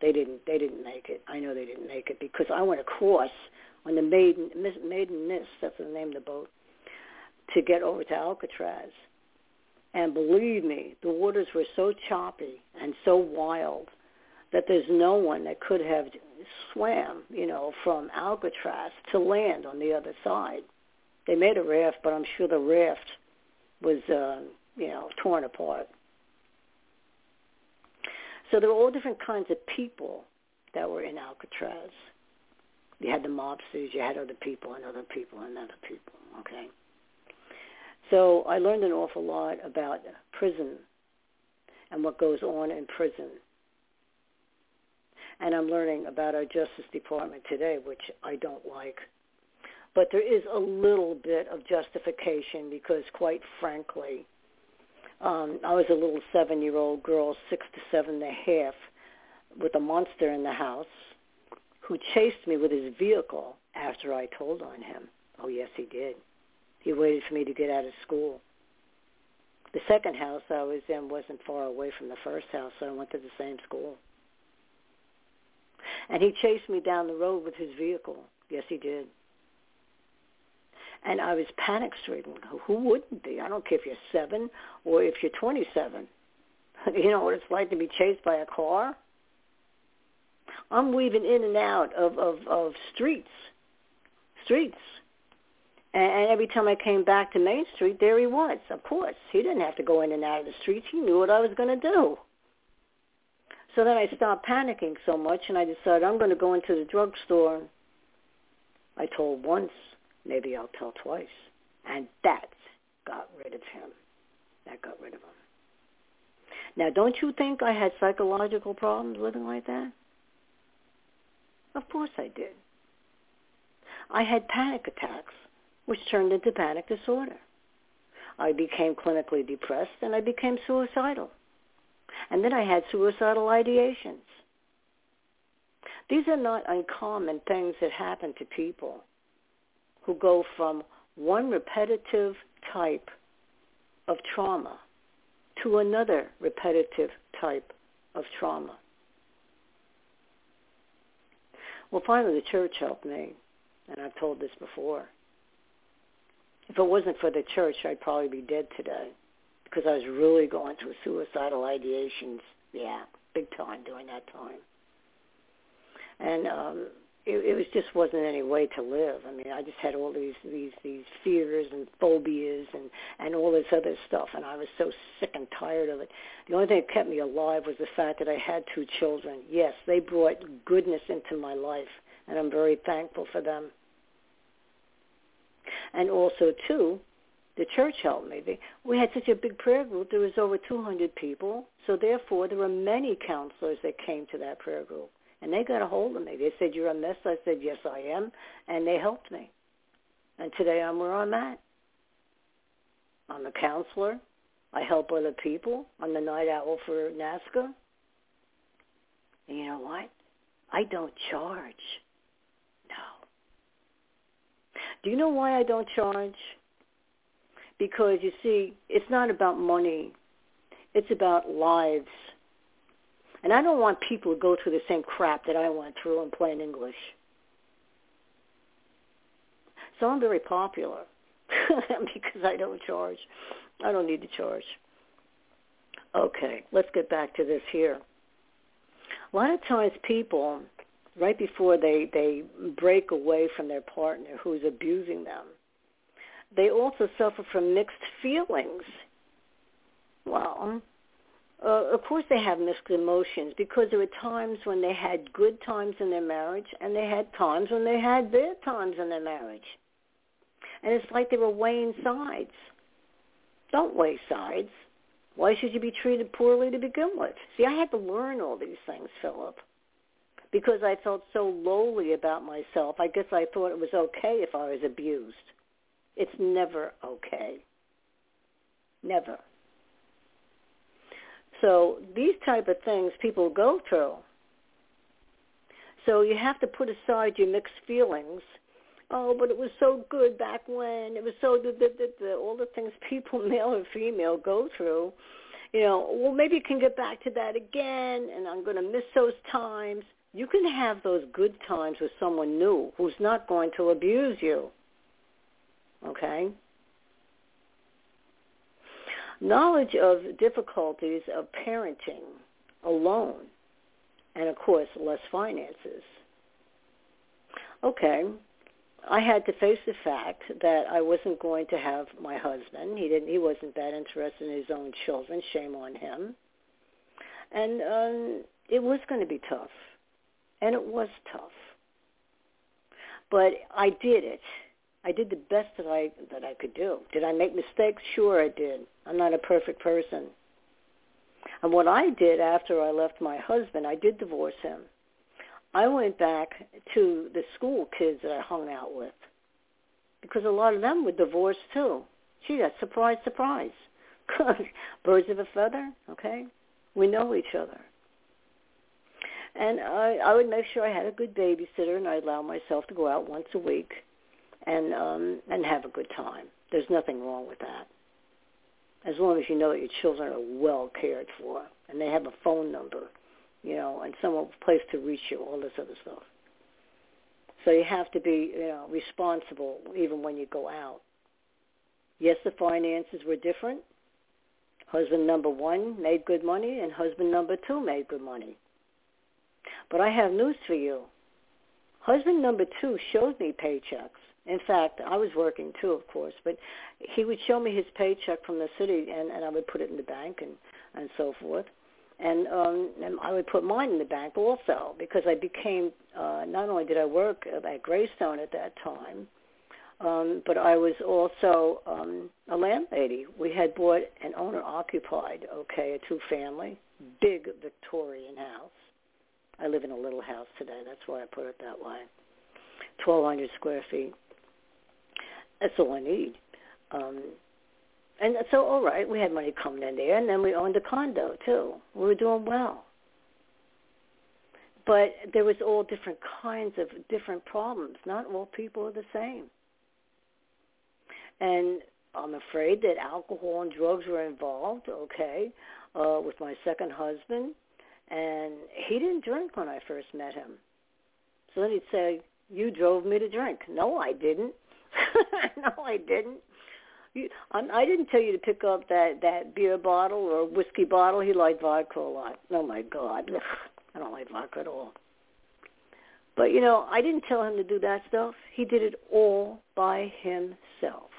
They didn't. They didn't make it. I know they didn't make it because I went across on the Maiden Maiden Mist. That's the name of the boat to get over to Alcatraz. And believe me, the waters were so choppy and so wild that there's no one that could have swam, you know, from Alcatraz to land on the other side. They made a raft, but I'm sure the raft was, uh, you know, torn apart. So there were all different kinds of people that were in Alcatraz. You had the mobsters, you had other people and other people and other people, okay? So I learned an awful lot about prison and what goes on in prison. And I'm learning about our Justice Department today, which I don't like. But there is a little bit of justification because, quite frankly, um, I was a little seven-year-old girl, six to seven and a half, with a monster in the house who chased me with his vehicle after I told on him. Oh, yes, he did. He waited for me to get out of school. The second house I was in wasn't far away from the first house, so I went to the same school. And he chased me down the road with his vehicle. Yes, he did. And I was panic stricken. Who wouldn't be? I don't care if you're seven or if you're 27. you know what it's like to be chased by a car? I'm weaving in and out of, of, of streets, streets. And every time I came back to Main Street, there he was. Of course, he didn't have to go in and out of the streets. He knew what I was going to do. So then I stopped panicking so much, and I decided I'm going to go into the drugstore. I told once, maybe I'll tell twice, and that got rid of him. That got rid of him. Now, don't you think I had psychological problems living like that? Of course I did. I had panic attacks, which turned into panic disorder. I became clinically depressed and I became suicidal. And then I had suicidal ideations. These are not uncommon things that happen to people who go from one repetitive type of trauma to another repetitive type of trauma. Well, finally, the church helped me, and I've told this before. If it wasn't for the church, I'd probably be dead today because I was really going through suicidal ideations. Yeah, big time during that time. And um, it, it was just wasn't any way to live. I mean, I just had all these these these fears and phobias and and all this other stuff, and I was so sick and tired of it. The only thing that kept me alive was the fact that I had two children. Yes, they brought goodness into my life, and I'm very thankful for them. And also, too, the church helped me. They, We had such a big prayer group. There was over 200 people. So therefore, there were many counselors that came to that prayer group. And they got a hold of me. They said, you're a mess. I said, yes, I am. And they helped me. And today I'm where I'm at. I'm a counselor. I help other people. I'm the night owl for NAASCA. And you know what? I don't charge. No. Do you know why I don't charge? Because you see, it's not about money. It's about lives. And I don't want people to go through the same crap that I went through in plain English. So I'm very popular because I don't charge. I don't need to charge. Okay, let's get back to this here. A lot of times people, right before they, they break away from their partner who's abusing them, they also suffer from mixed feelings. Well, uh, of course they have mixed emotions because there were times when they had good times in their marriage and they had times when they had bad times in their marriage. And it's like they were weighing sides. Don't weigh sides. Why should you be treated poorly to begin with? See, I had to learn all these things, Philip, because I felt so lowly about myself. I guess I thought it was okay if I was abused. It's never okay. Never. So these type of things people go through. So you have to put aside your mixed feelings. Oh, but it was so good back when. It was so good that, that, that all the things people, male or female, go through. You know, well, maybe you can get back to that again, and I'm going to miss those times. You can have those good times with someone new who's not going to abuse you. Okay? Knowledge of difficulties of parenting alone, and of course, less finances. Okay, I had to face the fact that I wasn't going to have my husband. He didn't. He wasn't that interested in his own children. Shame on him. And um, it was going to be tough, and it was tough. but I did it. I did the best that I that I could do. Did I make mistakes? Sure, I did. I'm not a perfect person. And what I did after I left my husband, I did divorce him. I went back to the school kids that I hung out with because a lot of them were divorced too. Gee, that's surprise, surprise. Birds of a feather, okay? We know each other. And I, I would make sure I had a good babysitter, and I'd allow myself to go out once a week and um, and have a good time. There's nothing wrong with that, as long as you know that your children are well cared for and they have a phone number, you know, and some place to reach you. All this other stuff. So you have to be, you know, responsible even when you go out. Yes, the finances were different. Husband number one made good money, and husband number two made good money. But I have news for you. Husband number two showed me paychecks. In fact, I was working too, of course, but he would show me his paycheck from the city, and, and I would put it in the bank and and so forth. And um, and I would put mine in the bank also because I became uh, not only did I work at Greystone at that time, um, but I was also um, a landlady. We had bought an owner-occupied, okay, a two-family, big Victorian house. I live in a little house today. That's why I put it that way. 1,200 square feet. That's all I need. Um, and so, all right, we had money coming in there, and then we owned a condo too. We were doing well. But there was all different kinds of different problems. Not all people are the same. And I'm afraid that alcohol and drugs were involved, okay, uh, with my second husband. And he didn't drink when I first met him. So then he'd say, you drove me to drink. No, I didn't. no, I didn't. You, I'm, I didn't tell you to pick up that that beer bottle or whiskey bottle. He liked vodka a lot. Oh my God, I don't like vodka at all. But you know, I didn't tell him to do that stuff. He did it all by himself.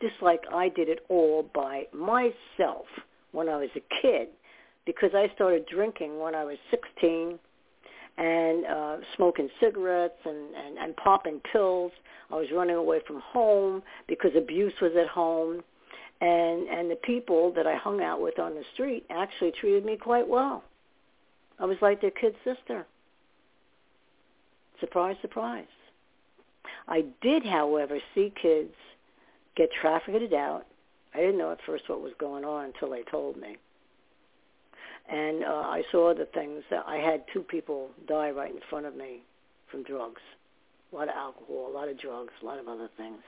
Just like I did it all by myself when I was a kid, because I started drinking when I was 16 and uh, smoking cigarettes and, and, and popping pills. I was running away from home because abuse was at home. And, and the people that I hung out with on the street actually treated me quite well. I was like their kid sister. Surprise, surprise. I did, however, see kids get trafficked out. I didn't know at first what was going on until they told me and uh, I saw the things that I had two people die right in front of me from drugs, a lot of alcohol, a lot of drugs, a lot of other things.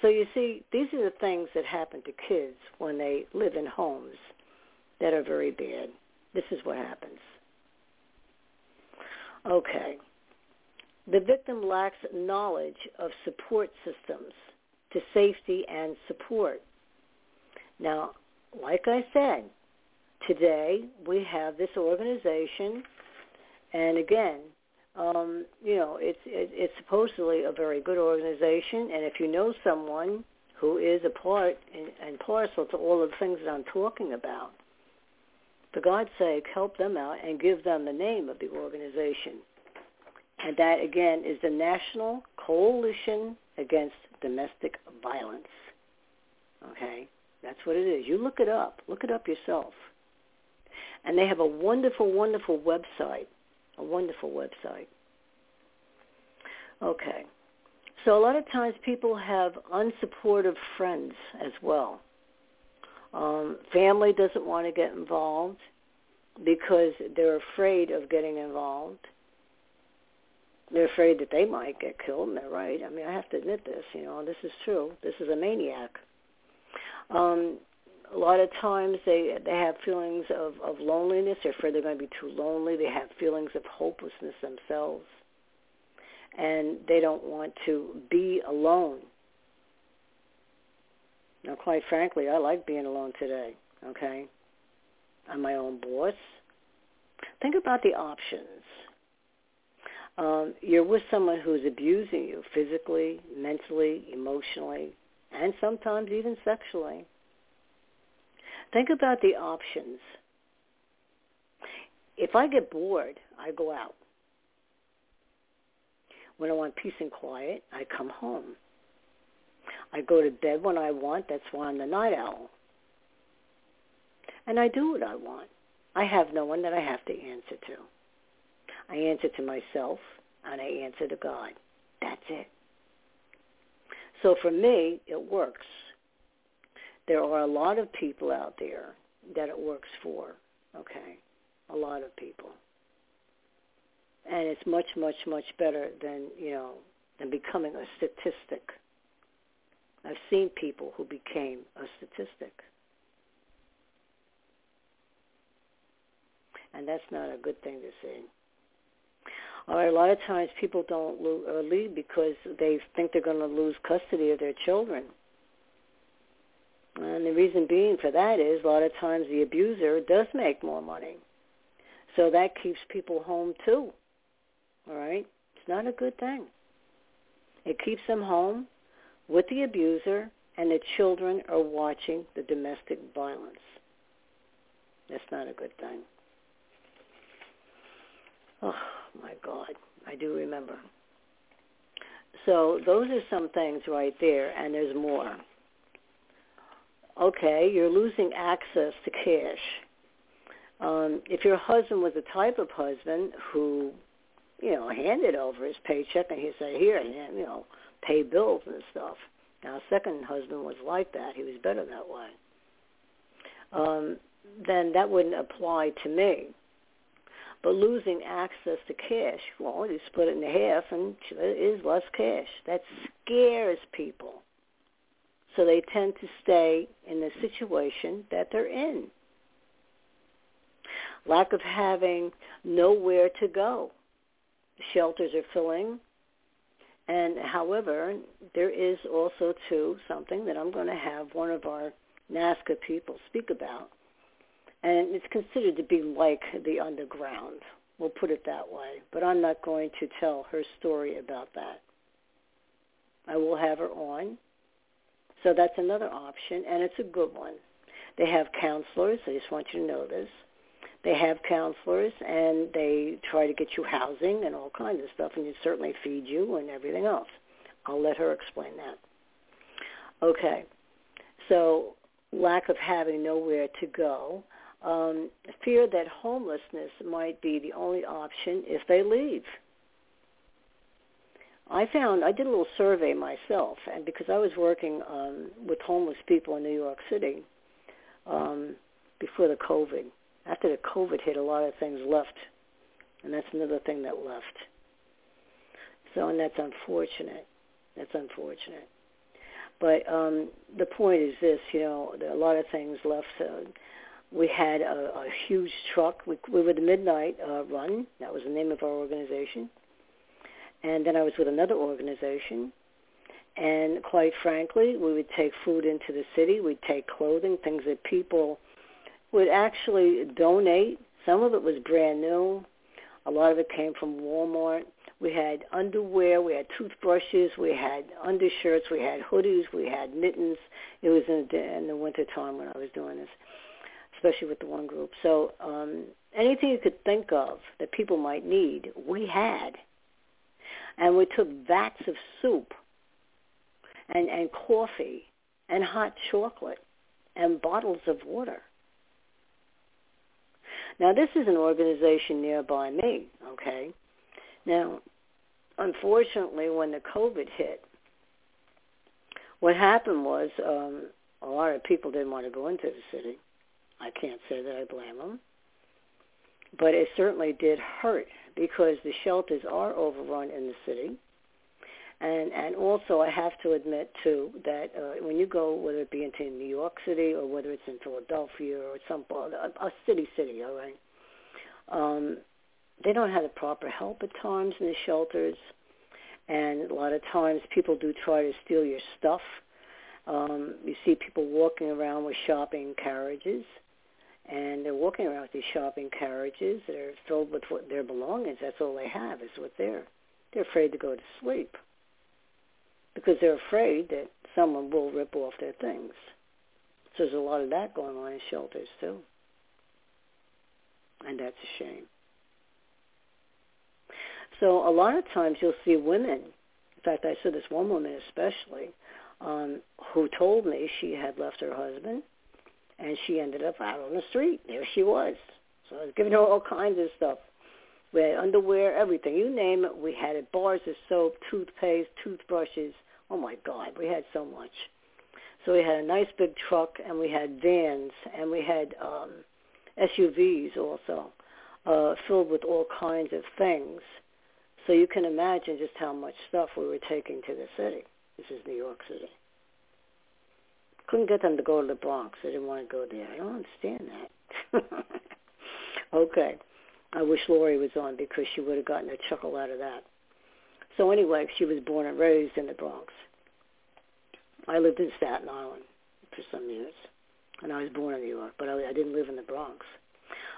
So you see, these are the things that happen to kids when they live in homes that are very bad. This is what happens. Okay. The victim lacks knowledge of support systems to safety and support. Now, like I said, today we have this organization, and again, um, you know, it's it, it's supposedly a very good organization, and if you know someone who is a part and, and parcel to all of the things that I'm talking about, for God's sake, help them out and give them the name of the organization. And that, again, is the National Coalition Against Domestic Violence. Okay? That's what it is. You look it up. Look it up yourself. And they have a wonderful, wonderful website, a wonderful website. Okay. So a lot of times people have unsupportive friends as well. Um, family doesn't want to get involved because they're afraid of getting involved. They're afraid that they might get killed, and they're right. I mean, I have to admit this. You know, this is true. This is a maniac. Um, a lot of times they they have feelings of of loneliness. They're afraid they're going to be too lonely. They have feelings of hopelessness themselves, and they don't want to be alone. Now, quite frankly, I like being alone today. Okay, I'm my own boss. Think about the options. Um, you're with someone who's abusing you physically, mentally, emotionally, and sometimes even sexually Think about the options. If I get bored, I go out. When I want peace and quiet, I come home. I go to bed when I want. That's why I'm the night owl. And I do what I want. I have no one that I have to answer to. I answer to myself and I answer to God. That's it. So for me, it works. There are a lot of people out there that it works for, okay? A lot of people. And it's much, much, much better than, you know, than becoming a statistic. I've seen people who became a statistic. And that's not a good thing to see. All right, a lot of times people don't uh, leave because they think they're going to lose custody of their children. And the reason being for that is a lot of times the abuser does make more money. So that keeps people home too. All right? It's not a good thing. It keeps them home with the abuser and the children are watching the domestic violence. That's not a good thing. Oh my God, I do remember. So those are some things right there, and there's more. Okay, you're losing access to cash. Um, if your husband was the type of husband who, you know, handed over his paycheck and he said, "Here, you know, pay bills and stuff." Now, second husband was like that. He was better that way. Um, then that wouldn't apply to me. But losing access to cash, well, you split it in half and there is less cash. That scares people. So they tend to stay in the situation that they're in. Lack of having nowhere to go. Shelters are filling. And however, there is also too something that I'm going to have one of our NAASCA people speak about and it's considered to be like the underground. We'll put it that way. But I'm not going to tell her story about that. I will have her on. So that's another option, and it's a good one. They have counselors. I just want you to know this. They have counselors, and they try to get you housing and all kinds of stuff, and they certainly feed you and everything else. I'll let her explain that. Okay. So lack of having nowhere to go um, fear that homelessness might be the only option if they leave. I found I did a little survey myself, and because I was working um, with homeless people in New York City um, before the COVID. After the COVID hit, a lot of things left, and that's another thing that left. So, and that's unfortunate. That's unfortunate. But um, the point is this: you know, a lot of things left. Uh, we had a, a huge truck. We, we were the Midnight uh, Run. That was the name of our organization. And then I was with another organization. And quite frankly, we would take food into the city. We'd take clothing, things that people would actually donate. Some of it was brand new. A lot of it came from Walmart. We had underwear, we had toothbrushes, we had undershirts, we had hoodies, we had mittens. It was in the, in the winter time when I was doing this especially with the one group. So um, anything you could think of that people might need, we had. And we took vats of soup and, and coffee and hot chocolate and bottles of water. Now, this is an organization nearby me, okay? Now, unfortunately, when the COVID hit, what happened was um, a lot of people didn't want to go into the city. I can't say that I blame them. But it certainly did hurt because the shelters are overrun in the city. And and also I have to admit too that uh, when you go, whether it be into New York City or whether it's in Philadelphia or some a, a city city, all right, um, they don't have the proper help at times in the shelters, and a lot of times people do try to steal your stuff. Um, you see people walking around with shopping carriages and they're walking around with these shopping carriages that are filled with what their belongings. That's all they have is what they're. They're afraid to go to sleep because they're afraid that someone will rip off their things. So there's a lot of that going on in shelters too, and that's a shame. So a lot of times you'll see women. In fact, I saw this one woman especially um, who told me she had left her husband and she ended up out on the street. There she was. So I was giving her all kinds of stuff. We had underwear, everything. You name it, we had it. Bars of soap, toothpaste, toothbrushes. Oh my God, we had so much. So we had a nice big truck, and we had vans, and we had um, SUVs also, uh, filled with all kinds of things. So you can imagine just how much stuff we were taking to the city. This is New York City. Couldn't get them to go to the Bronx. They didn't want to go there. I don't understand that. okay. I wish Lori was on because she would have gotten a chuckle out of that. So anyway, she was born and raised in the Bronx. I lived in Staten Island for some years, and I was born in New York, but I, I didn't live in the Bronx.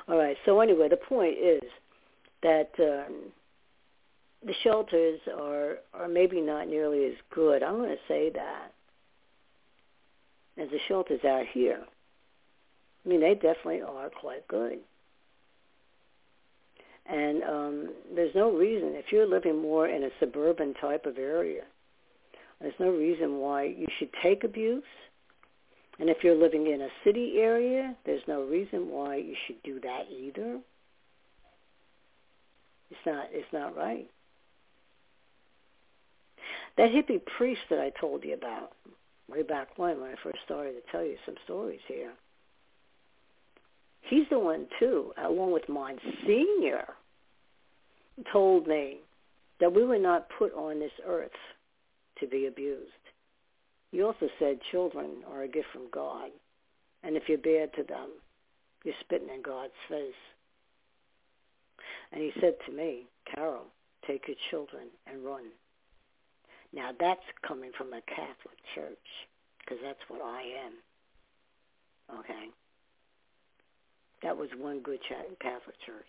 All right. So anyway, the point is that um, the shelters are are maybe not nearly as good. I'm going to say that as the shelters out here. I mean, they definitely are quite good. And um, there's no reason, if you're living more in a suburban type of area, there's no reason why you should take abuse. And if you're living in a city area, there's no reason why you should do that either. It's not it's not right. That hippie priest that I told you about way back when when I first started to tell you some stories here. He's the one too, along with Monsignor, told me that we were not put on this earth to be abused. He also said children are a gift from God, and if you're bad to them, you're spitting in God's face. And he said to me, Carol, take your children and run. Now that's coming from a Catholic church, because that's what I am. Okay? That was one good Catholic church.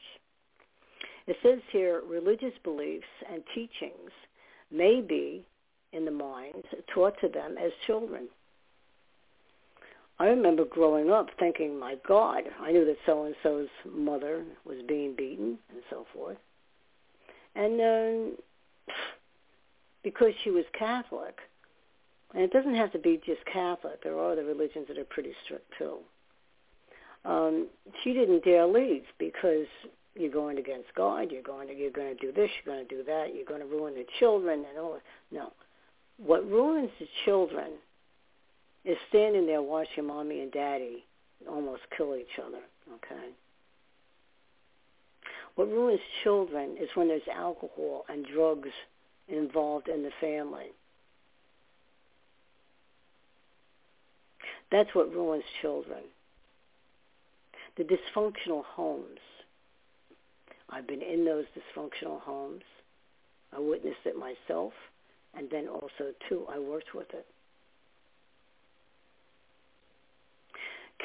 It says here, religious beliefs and teachings may be in the mind taught to them as children. I remember growing up thinking, my God, I knew that so-and-so's mother was being beaten and so forth. And uh, because she was Catholic, and it doesn't have to be just Catholic. There are other religions that are pretty strict too. Um, she didn't dare leave because you're going against God. You're going to you're going to do this. You're going to do that. You're going to ruin the children and all. No, what ruins the children is standing there watching mommy and daddy almost kill each other. Okay. What ruins children is when there's alcohol and drugs involved in the family. That's what ruins children. The dysfunctional homes. I've been in those dysfunctional homes. I witnessed it myself, and then also, too, I worked with it.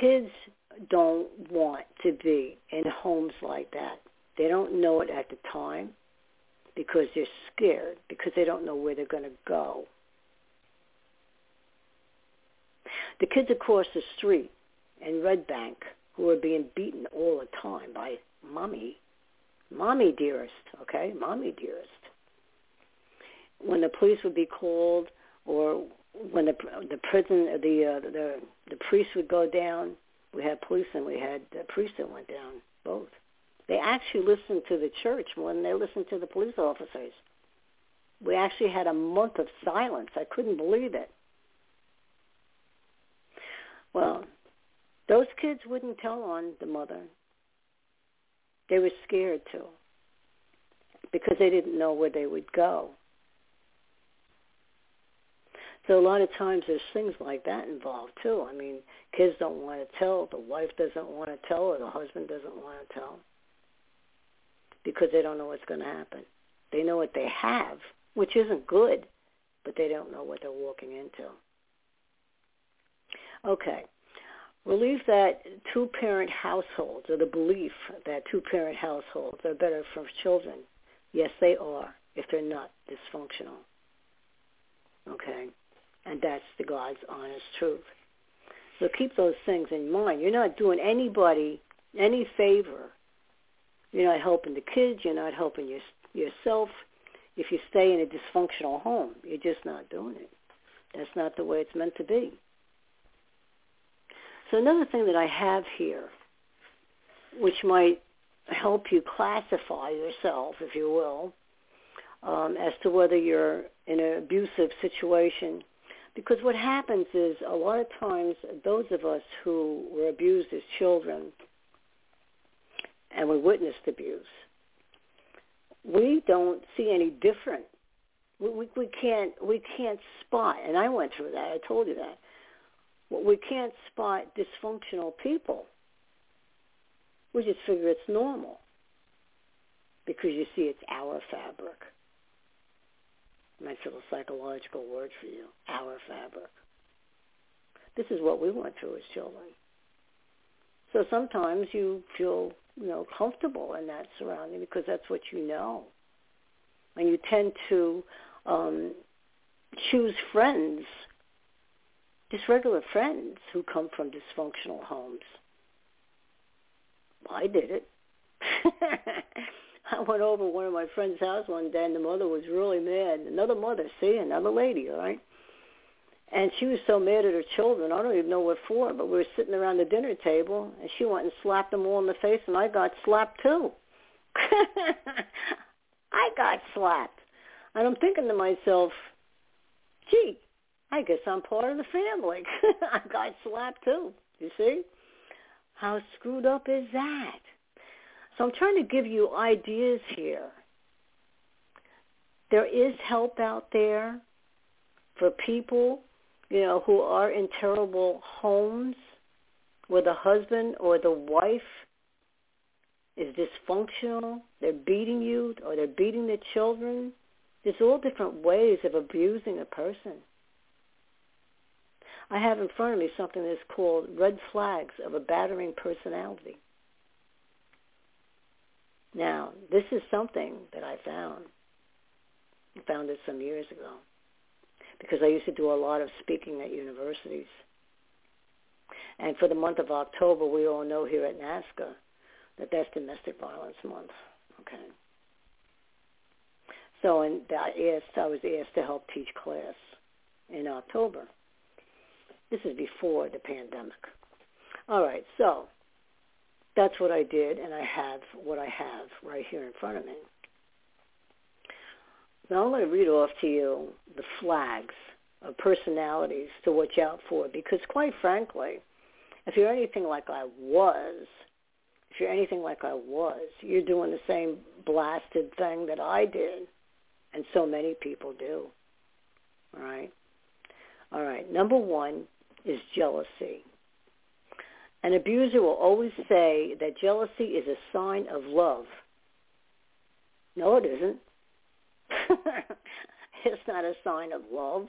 Kids don't want to be in homes like that. They don't know it at the time because they're scared, because they don't know where they're going to go. The kids across the street in Red Bank who are being beaten all the time by mommy, mommy dearest, okay, mommy dearest. When the police would be called, or when the the prison, the uh, the the priest would go down, we had police and we had the priest that went down both. They actually listened to the church more than they listened to the police officers. We actually had a month of silence. I couldn't believe it. Well, those kids wouldn't tell on the mother. They were scared to because they didn't know where they would go. So a lot of times there's things like that involved too. I mean, kids don't want to tell, the wife doesn't want to tell, or the husband doesn't want to tell because they don't know what's going to happen. They know what they have, which isn't good, but they don't know what they're walking into. Okay. Believe that two-parent households, or the belief that two-parent households are better for children. Yes, they are, if they're not dysfunctional. Okay? And that's the God's honest truth. So keep those things in mind. You're not doing anybody any favor you're not helping the kids. You're not helping your yourself if you stay in a dysfunctional home. You're just not doing it. That's not the way it's meant to be. So another thing that I have here, which might help you classify yourself, if you will, um, as to whether you're in an abusive situation. Because what happens is a lot of times those of us who were abused as children and we witnessed abuse, we don't see any different. We, we, we can't we can't spot, and I went through that. I told you that. We can't spot dysfunctional people. We just figure it's normal because you see it's our fabric. Nice little psychological word for you, our fabric. This is what we went through as children. So sometimes you feel, you know, comfortable in that surrounding because that's what you know. And you tend to um, choose friends, just regular friends who come from dysfunctional homes. I did it. I went over to one of my friend's house one day, and the mother was really mad. Another mother, see, another lady, all right? And she was so mad at her children, I don't even know what for, but we were sitting around the dinner table, and she went and slapped them all in the face, and I got slapped too. I got slapped. And I'm thinking to myself, gee, I guess I'm part of the family. I got slapped too, you see? How screwed up is that? So I'm trying to give you ideas here. There is help out there for people, you know, who are in terrible homes where the husband or the wife is dysfunctional, they're beating you or they're beating the children. There's all different ways of abusing a person. I have in front of me something that's called red flags of a battering personality. Now, this is something that I found. I found it some years ago because I used to do a lot of speaking at universities. And for the month of October, we all know here at NAASCA that that's Domestic Violence Month. Okay. So, and I asked, I was asked to help teach class in October. This is before the pandemic. All right, so that's what I did, and I have what I have right here in front of me. Now I'm going to read off to you the flags of personalities to watch out for, because quite frankly, if you're anything like I was, if you're anything like I was, you're doing the same blasted thing that I did, and so many people do. All right? All right, number one is jealousy. An abuser will always say that jealousy is a sign of love. No, it isn't. it's not a sign of love.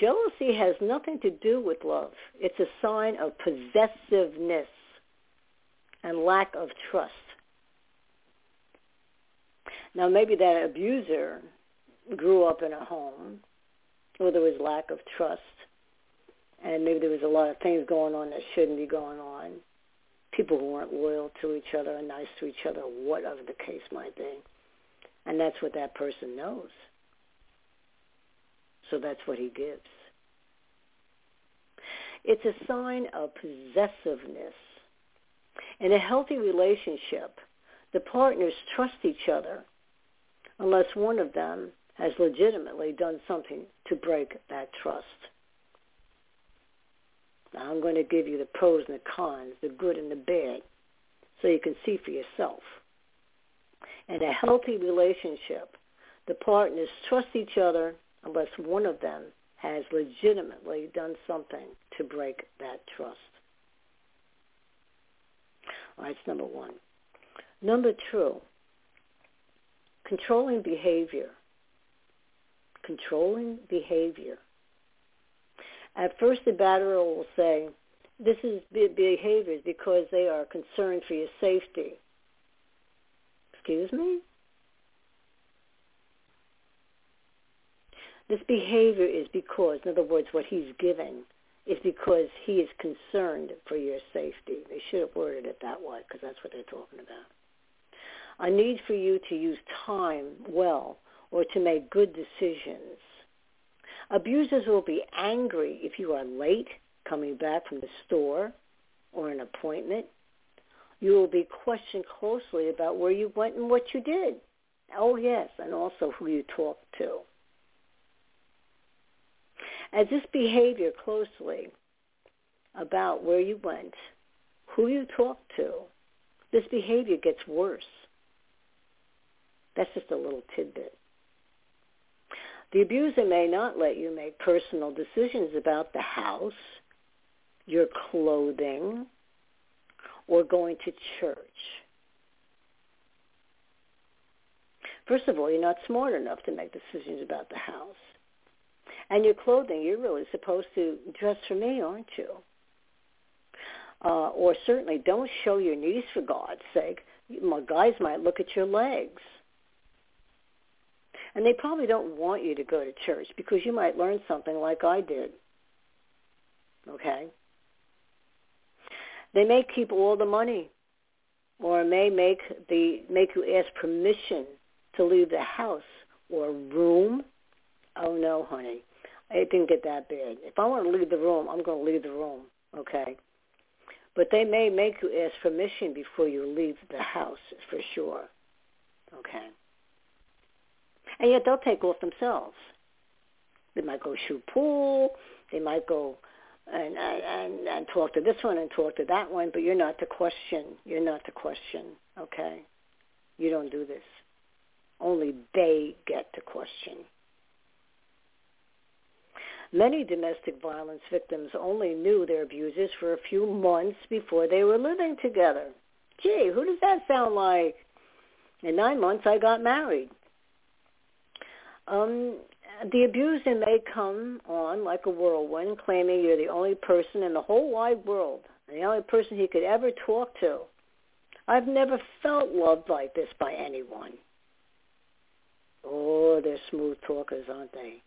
Jealousy has nothing to do with love. It's a sign of possessiveness and lack of trust. Now, maybe that abuser grew up in a home where there was lack of trust and maybe there was a lot of things going on that shouldn't be going on. People who weren't loyal to each other and nice to each other, whatever the case might be. And that's what that person knows. So that's what he gives. It's a sign of possessiveness. In a healthy relationship, the partners trust each other unless one of them has legitimately done something to break that trust. Now I'm going to give you the pros and the cons, the good and the bad, so you can see for yourself. In a healthy relationship, the partners trust each other unless one of them has legitimately done something to break that trust. All right, that's number one. Number two, controlling behavior. Controlling behavior. At first, the batterer will say, this is behaviors because they are concerned for your safety. Excuse me? This behavior is because, in other words, what he's giving is because he is concerned for your safety. They should have worded it that way because that's what they're talking about. a need for you to use time well or to make good decisions. Abusers will be angry if you are late coming back from the store or an appointment. You will be questioned closely about where you went and what you did. Oh, yes, and also who you talked to. As this behavior closely about where you went, who you talked to, this behavior gets worse. That's just a little tidbit. The abuser may not let you make personal decisions about the house, your clothing, or going to church. First of all, you're not smart enough to make decisions about the house. And your clothing, you're really supposed to dress for me, aren't you? Uh, or certainly don't show your knees for God's sake. My guys might look at your legs. And they probably don't want you to go to church because you might learn something like I did. Okay? They may keep all the money or may make the make you ask permission to leave the house or room. Oh no, honey. It didn't get that bad. If I want to leave the room, I'm going to leave the room, okay? But they may make you ask permission before you leave the house for sure, okay? And yet they'll take off themselves. They might go shoot pool. They might go and, and and talk to this one and talk to that one, but you're not to question. You're not to question, okay? You don't do this. Only they get to question. Many domestic violence victims only knew their abusers for a few months before they were living together. Gee, who does that sound like? In nine months, I got married. Um, the abuser may come on like a whirlwind, claiming you're the only person in the whole wide world, the only person he could ever talk to. I've never felt loved like this by anyone. Oh, they're smooth talkers, aren't they?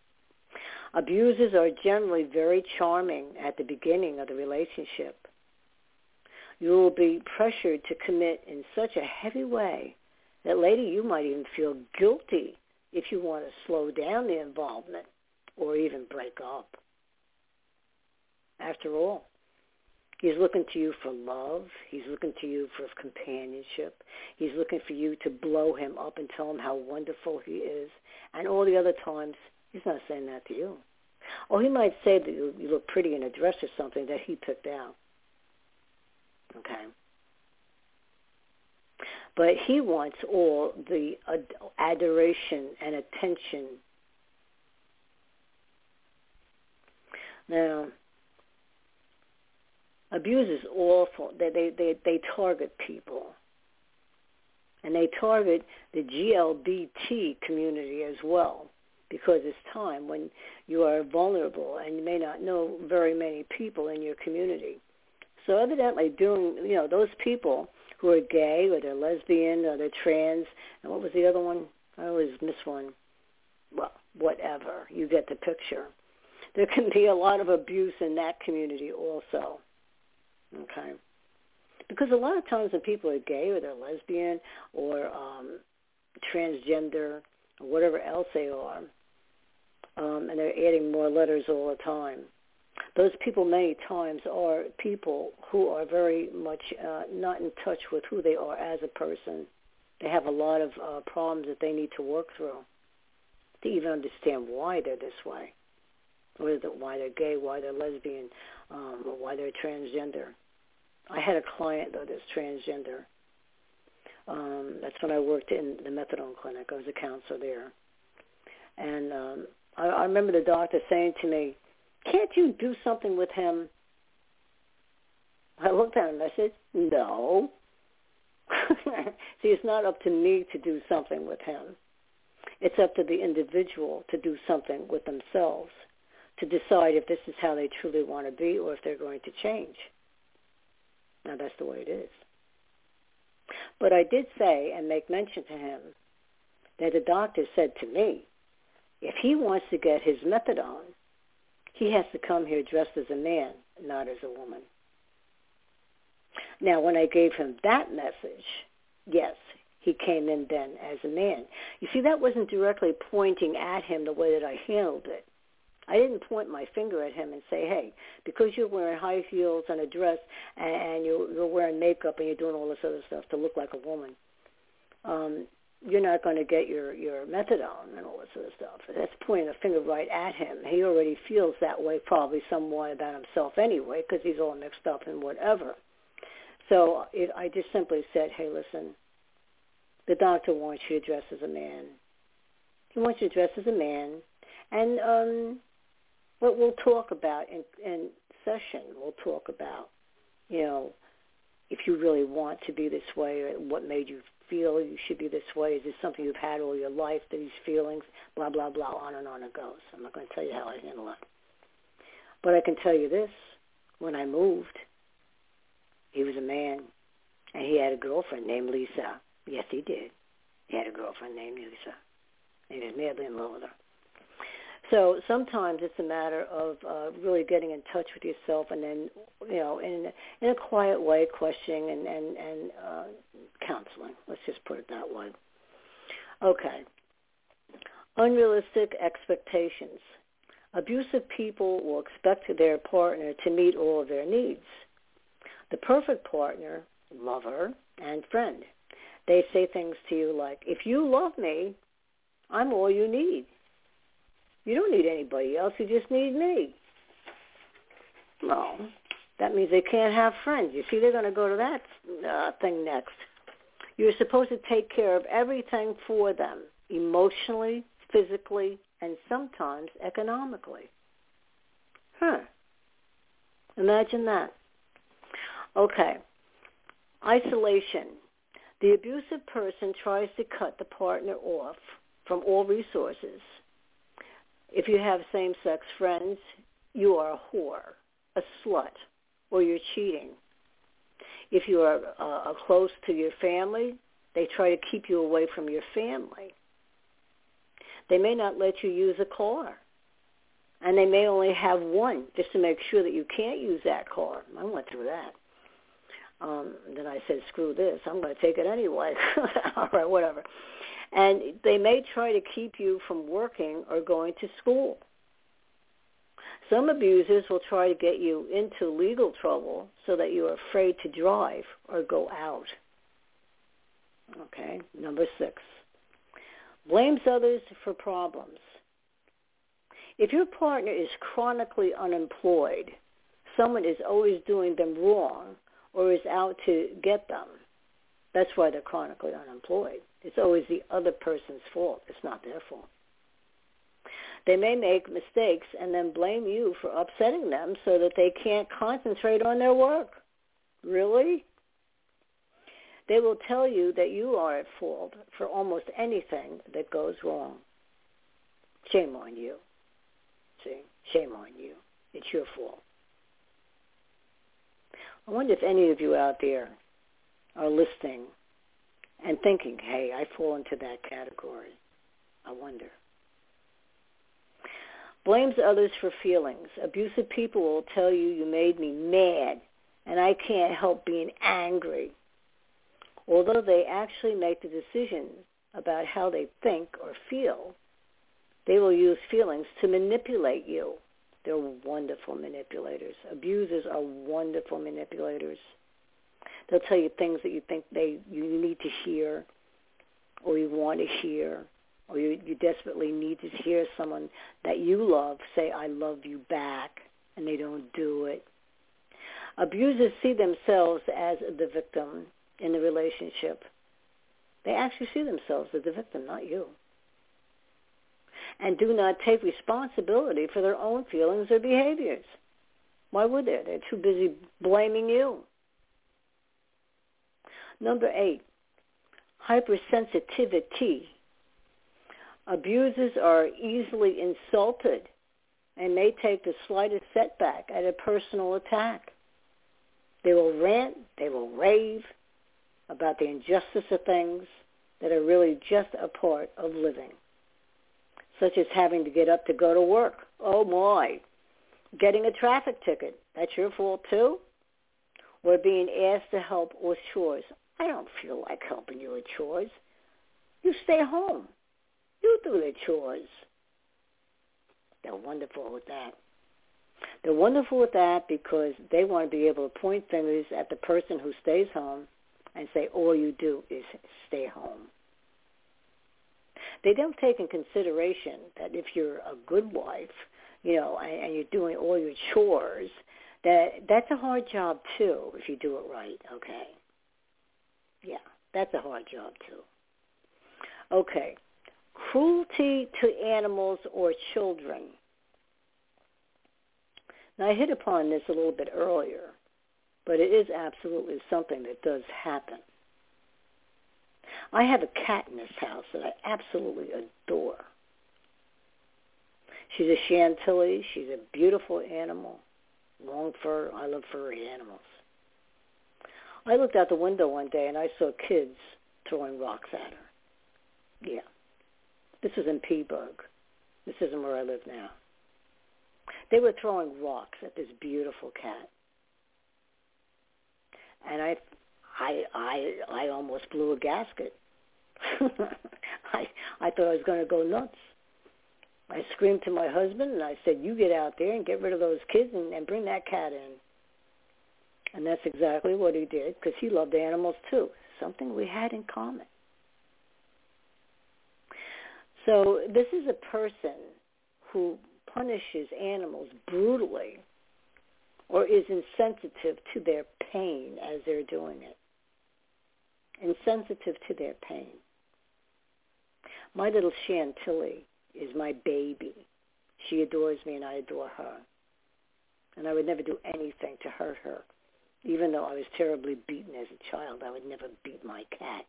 Abusers are generally very charming at the beginning of the relationship. You will be pressured to commit in such a heavy way that later you might even feel guilty if you want to slow down the involvement or even break up. After all, he's looking to you for love. He's looking to you for companionship. He's looking for you to blow him up and tell him how wonderful he is. And all the other times, he's not saying that to you. Or he might say that you, you look pretty in a dress or something that he picked out. Okay. But he wants all the adoration and attention. Now, abuse is awful. They, they, they, they target people. And they target the GLBT community as well because it's time when you are vulnerable and you may not know very many people in your community. So evidently doing, you know, those people who are gay or they're lesbian or they're trans. And what was the other one? I always miss one. Well, whatever. You get the picture. There can be a lot of abuse in that community also. Okay. Because a lot of times when people are gay or they're lesbian or um, transgender or whatever else they are, um, and they're adding more letters all the time, those people many times are people who are very much uh, not in touch with who they are as a person. They have a lot of uh, problems that they need to work through to even understand why they're this way, or why they're gay, why they're lesbian, um, or why they're transgender. I had a client though that's transgender. Um, that's when I worked in the methadone clinic. I was a counselor there, and um, I, I remember the doctor saying to me, can't you do something with him? I looked at him. And I said, no. See, it's not up to me to do something with him. It's up to the individual to do something with themselves, to decide if this is how they truly want to be or if they're going to change. Now, that's the way it is. But I did say and make mention to him that the doctor said to me, if he wants to get his methadone, he has to come here dressed as a man, not as a woman. Now, when I gave him that message, yes, he came in then as a man. You see, that wasn't directly pointing at him the way that I handled it. I didn't point my finger at him and say, hey, because you're wearing high heels and a dress and you're, you're wearing makeup and you're doing all this other stuff to look like a woman, um, you're not going to get your, your methadone and all this other stuff. That's pointing a finger right at him. He already feels that way probably somewhat about himself anyway because he's all mixed up and whatever. So it, I just simply said, hey, listen, the doctor wants you to dress as a man. He wants you to dress as a man. And um, what we'll talk about in, in session, we'll talk about, you know, if you really want to be this way or what made you feel you should be this way. Is this something you've had all your life, these feelings, blah, blah, blah, on and on it goes. I'm not going to tell you how I handle it. But I can tell you this. When I moved, he was a man, and he had a girlfriend named Lisa. Yes, he did. He had a girlfriend named Lisa. And he was madly in love with her. So sometimes it's a matter of uh, really getting in touch with yourself, and then you know, in in a quiet way, questioning and and and uh, counseling. Let's just put it that way. Okay. Unrealistic expectations. Abusive people will expect their partner to meet all of their needs. The perfect partner, lover, and friend. They say things to you like, if you love me, I'm all you need. You don't need anybody else. You just need me. Well, that means they can't have friends. You see, they're going to go to that uh, thing next. You're supposed to take care of everything for them, emotionally, physically, and sometimes economically. Huh. Imagine that. Okay. Isolation. The abusive person tries to cut the partner off from all resources if you have same-sex friends, you are a whore, a slut, or you're cheating. If you are uh, close to your family, they try to keep you away from your family. They may not let you use a car. And they may only have one just to make sure that you can't use that car. I went through that. Um, then I said, screw this. I'm going to take it anyway. All right, whatever. And they may try to keep you from working or going to school. Some abusers will try to get you into legal trouble so that you're afraid to drive or go out. Okay, number six. Blames others for problems. If your partner is chronically unemployed, someone is always doing them wrong or is out to get them. That's why they're chronically unemployed. It's always the other person's fault. It's not their fault. They may make mistakes and then blame you for upsetting them so that they can't concentrate on their work. Really? They will tell you that you are at fault for almost anything that goes wrong. Shame on you. See? Shame on you. It's your fault. I wonder if any of you out there are listening and thinking, hey, I fall into that category. I wonder. Blames others for feelings. Abusive people will tell you you made me mad and I can't help being angry. Although they actually make the decision about how they think or feel, they will use feelings to manipulate you. They're wonderful manipulators. Abusers are wonderful manipulators. They'll tell you things that you think they you need to hear, or you want to hear, or you, you desperately need to hear someone that you love say, "I love you back," and they don't do it. Abusers see themselves as the victim in the relationship. They actually see themselves as the victim, not you. And do not take responsibility for their own feelings or behaviors. Why would they? They're too busy blaming you. Number eight, hypersensitivity. Abusers are easily insulted and may take the slightest setback as a personal attack. They will rant, they will rave about the injustice of things that are really just a part of living, such as having to get up to go to work. Oh my. Getting a traffic ticket. That's your fault too? Or being asked to help with chores I don't feel like helping you with chores. You stay home. You do the chores. They're wonderful with that. They're wonderful with that because they want to be able to point fingers at the person who stays home and say, all you do is stay home. They don't take in consideration that if you're a good wife, you know, and, and you're doing all your chores, that that's a hard job too if you do it right, okay? Yeah, that's a hard job too. Okay. Cruelty to animals or children. Now, I hit upon this a little bit earlier, but it is absolutely something that does happen. I have a cat in this house that I absolutely adore. She's a Chantilly. She's a beautiful animal. Long fur. I love furry animals. I looked out the window one day and I saw kids throwing rocks at her. Yeah. This was in Peaburg. This isn't where I live now. They were throwing rocks at this beautiful cat. And I I I I almost blew a gasket. I I thought I was going to go nuts. I screamed to my husband and I said, "You get out there and get rid of those kids and, and bring that cat in." And that's exactly what he did because he loved animals too, something we had in common. So this is a person who punishes animals brutally or is insensitive to their pain as they're doing it. Insensitive to their pain. My little Chantilly is my baby. She adores me and I adore her. And I would never do anything to hurt her. Even though I was terribly beaten as a child, I would never beat my cat.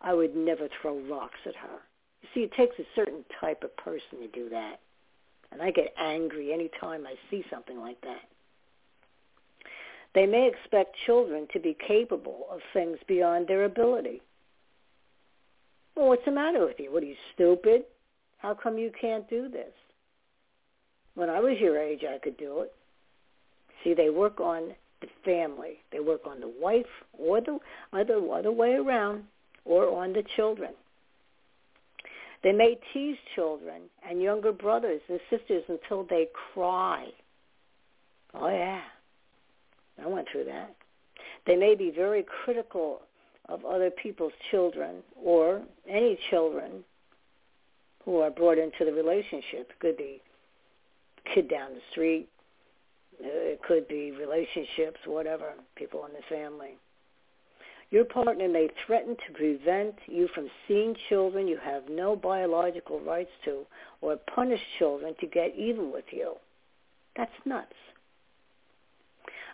I would never throw rocks at her. You see, it takes a certain type of person to do that. And I get angry any time I see something like that. They may expect children to be capable of things beyond their ability. Well, what's the matter with you? What are you, stupid? How come you can't do this? When I was your age, I could do it. See, they work on the family. They work on the wife or the other, way around or on the children. They may tease children and younger brothers and sisters until they cry. Oh, yeah. I went through that. They may be very critical of other people's children or any children who are brought into the relationship. It could be kid down the street. Uh, it could be relationships, whatever, people in the family. Your partner may threaten to prevent you from seeing children you have no biological rights to or punish children to get even with you. That's nuts.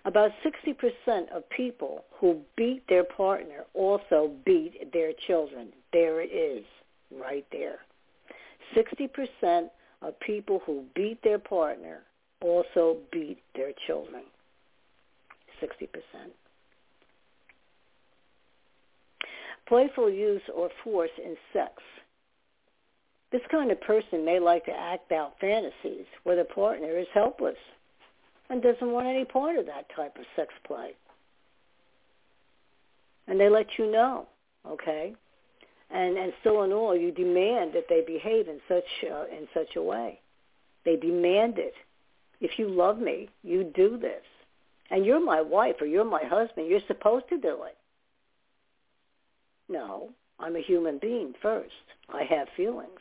About 60% of people who beat their partner also beat their children. There it is, right there. 60% of people who beat their partner also beat their children. 60%. playful use or force in sex. This kind of person may like to act out fantasies where the partner is helpless and doesn't want any part of that type of sex play. And they let you know, okay? And and still in all, you demand that they behave in such uh, in such a way. They demand it. If you love me, you do this. And you're my wife or you're my husband. You're supposed to do it. No, I'm a human being first. I have feelings.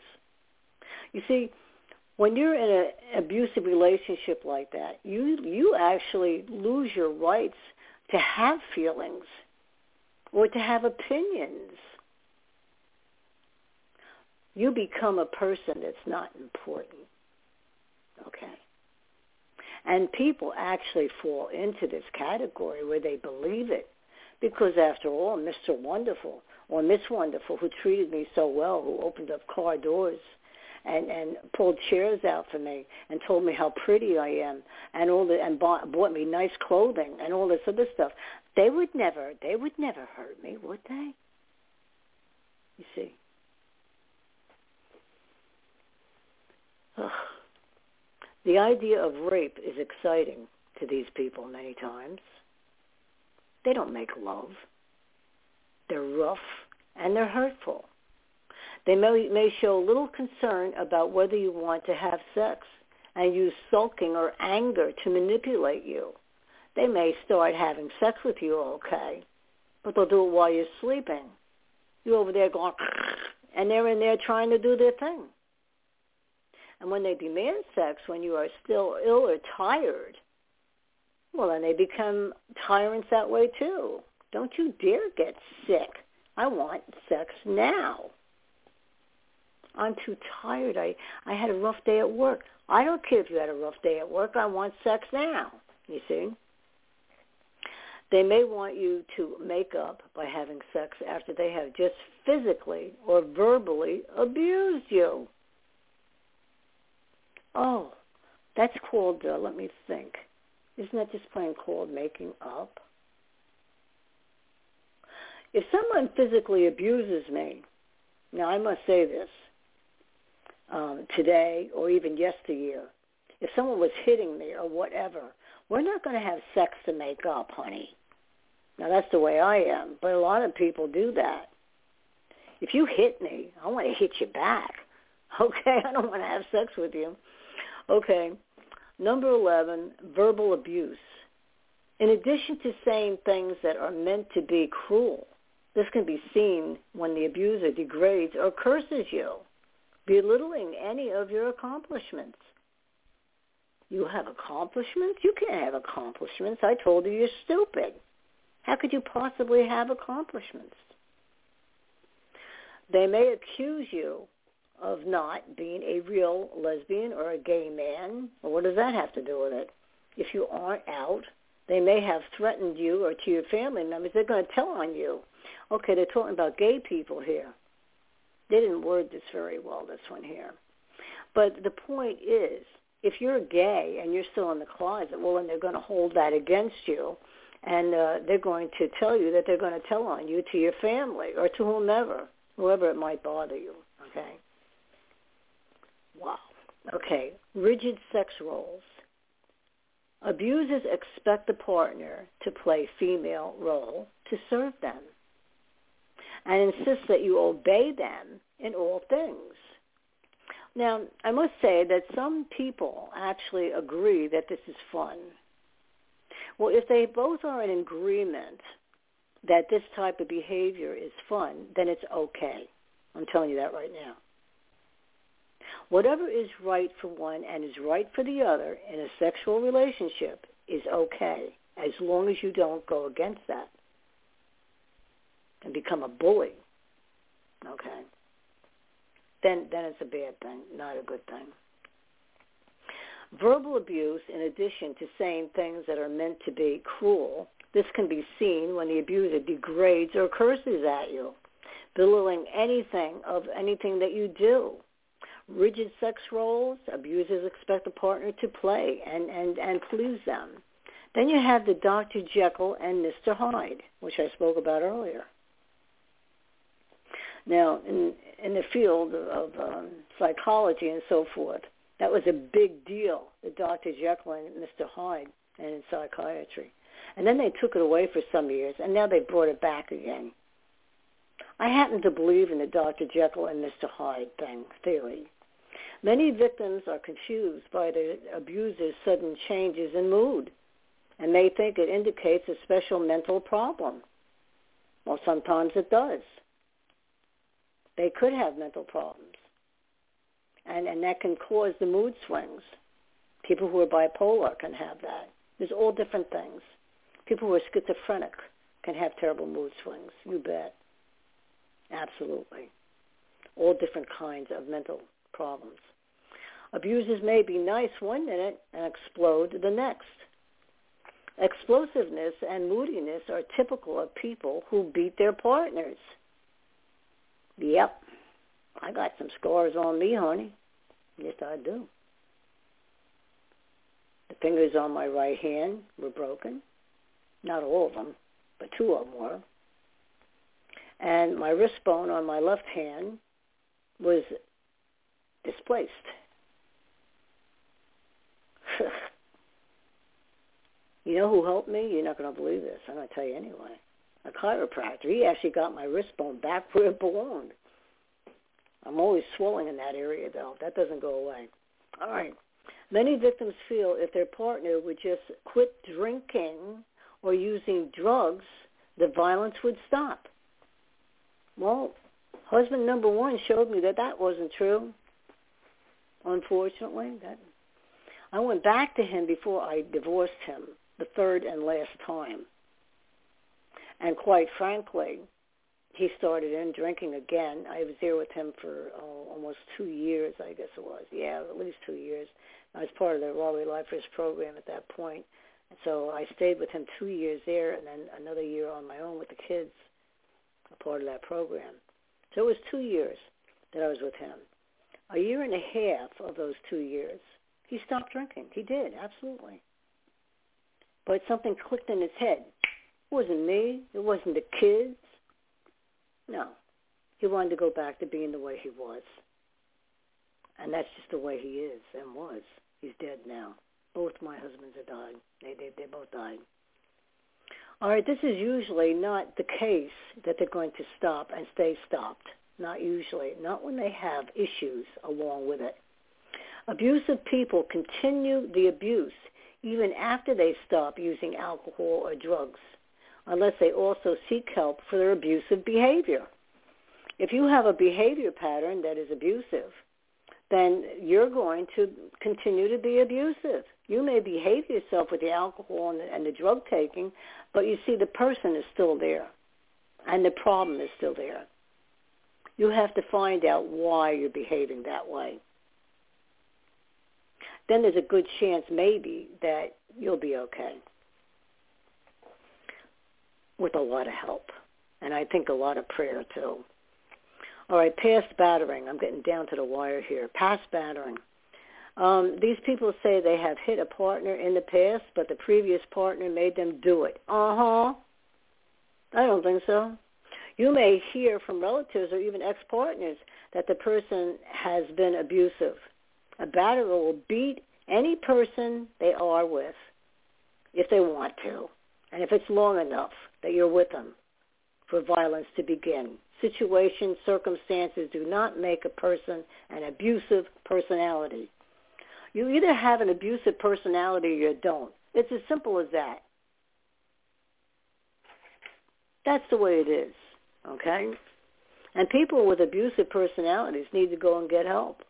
You see, when you're in an abusive relationship like that, you you actually lose your rights to have feelings or to have opinions. You become a person that's not important. Okay. And people actually fall into this category where they believe it. Because after all, Mr. Wonderful or Miss Wonderful, who treated me so well, who opened up car doors and and pulled chairs out for me and told me how pretty I am and all the and bought bought me nice clothing and all this other stuff. They would never they would never hurt me, would they? You see. Ugh. The idea of rape is exciting to these people many times. They don't make love. They're rough and they're hurtful. They may, may show a little concern about whether you want to have sex and use sulking or anger to manipulate you. They may start having sex with you, okay, but they'll do it while you're sleeping. You're over there going, and they're in there trying to do their thing. And when they demand sex when you are still ill or tired, well, then they become tyrants that way too. Don't you dare get sick. I want sex now. I'm too tired. I, I had a rough day at work. I don't care if you had a rough day at work. I want sex now. You see? They may want you to make up by having sex after they have just physically or verbally abused you. Oh, that's called, uh, let me think. Isn't that just plain called making up? If someone physically abuses me, now I must say this, um, today or even yesteryear, if someone was hitting me or whatever, we're not going to have sex to make up, honey. Now that's the way I am, but a lot of people do that. If you hit me, I want to hit you back. Okay, I don't want to have sex with you. Okay. Number 11, verbal abuse. In addition to saying things that are meant to be cruel, this can be seen when the abuser degrades or curses you, belittling any of your accomplishments. You have accomplishments? You can't have accomplishments. I told you you're stupid. How could you possibly have accomplishments? They may accuse you of not being a real lesbian or a gay man. Well, what does that have to do with it? If you aren't out, they may have threatened you or to your family members. They're going to tell on you. Okay, they're talking about gay people here. They didn't word this very well, this one here. But the point is, if you're gay and you're still in the closet, well, then they're going to hold that against you. And uh, they're going to tell you that they're going to tell on you to your family or to whomever, whoever it might bother you. Okay. Wow. Okay. Rigid sex roles. Abusers expect the partner to play female role to serve them and insist that you obey them in all things. Now, I must say that some people actually agree that this is fun. Well, if they both are in agreement that this type of behavior is fun, then it's okay. I'm telling you that right now. Whatever is right for one and is right for the other in a sexual relationship is okay as long as you don't go against that and become a bully. Okay. Then then it's a bad thing, not a good thing. Verbal abuse, in addition to saying things that are meant to be cruel, this can be seen when the abuser degrades or curses at you, belittling anything of anything that you do rigid sex roles, abusers expect a partner to play and, and, and please them. Then you have the Dr. Jekyll and Mr. Hyde, which I spoke about earlier. Now, in, in the field of um, psychology and so forth, that was a big deal, the Dr. Jekyll and Mr. Hyde and in psychiatry. And then they took it away for some years, and now they brought it back again. I happen to believe in the Dr. Jekyll and Mr. Hyde thing theory. Many victims are confused by the abuser's sudden changes in mood and may think it indicates a special mental problem. Well, sometimes it does. They could have mental problems. And, and that can cause the mood swings. People who are bipolar can have that. There's all different things. People who are schizophrenic can have terrible mood swings. You bet. Absolutely. All different kinds of mental problems. Abusers may be nice one minute and explode the next. Explosiveness and moodiness are typical of people who beat their partners. Yep, I got some scars on me, honey. Yes, I do. The fingers on my right hand were broken. Not all of them, but two of them were. And my wrist bone on my left hand was displaced you know who helped me? You're not going to believe this. I'm going to tell you anyway. a chiropractor. He actually got my wrist bone back where it belonged. I'm always swelling in that area, though. That doesn't go away. All right. Many victims feel if their partner would just quit drinking or using drugs, the violence would stop. Well, husband number one showed me that that wasn't true. Unfortunately, that I went back to him before I divorced him the third and last time. And quite frankly, he started in drinking again. I was there with him for oh, almost two years, I guess it was. Yeah, at least two years. I was part of the Raleigh Lifers program at that point. And so I stayed with him two years there and then another year on my own with the kids, a part of that program. So it was two years that I was with him. A year and a half of those two years, he stopped drinking. He did, absolutely. But something clicked in his head. It wasn't me. It wasn't the kids. No. He wanted to go back to being the way he was. And that's just the way he is and was. He's dead now. Both my husbands have died. They, they, they both died. All right, this is usually not the case that they're going to stop and stay stopped. Not usually. Not when they have issues along with it. Abusive people continue the abuse even after they stop using alcohol or drugs unless they also seek help for their abusive behavior. If you have a behavior pattern that is abusive, then you're going to continue to be abusive. You may behave yourself with the alcohol and the, and the drug taking, but you see the person is still there, and the problem is still there. You have to find out why you're behaving that way. Then there's a good chance maybe that you'll be okay with a lot of help. And I think a lot of prayer too. All right, past battering. I'm getting down to the wire here. Past battering. Um, these people say they have hit a partner in the past, but the previous partner made them do it. Uh-huh. I don't think so. You may hear from relatives or even ex-partners that the person has been abusive. A batterer will beat any person they are with if they want to and if it's long enough that you're with them for violence to begin. Situations, circumstances do not make a person an abusive personality. You either have an abusive personality or you don't. It's as simple as that. That's the way it is, okay? And people with abusive personalities need to go and get help.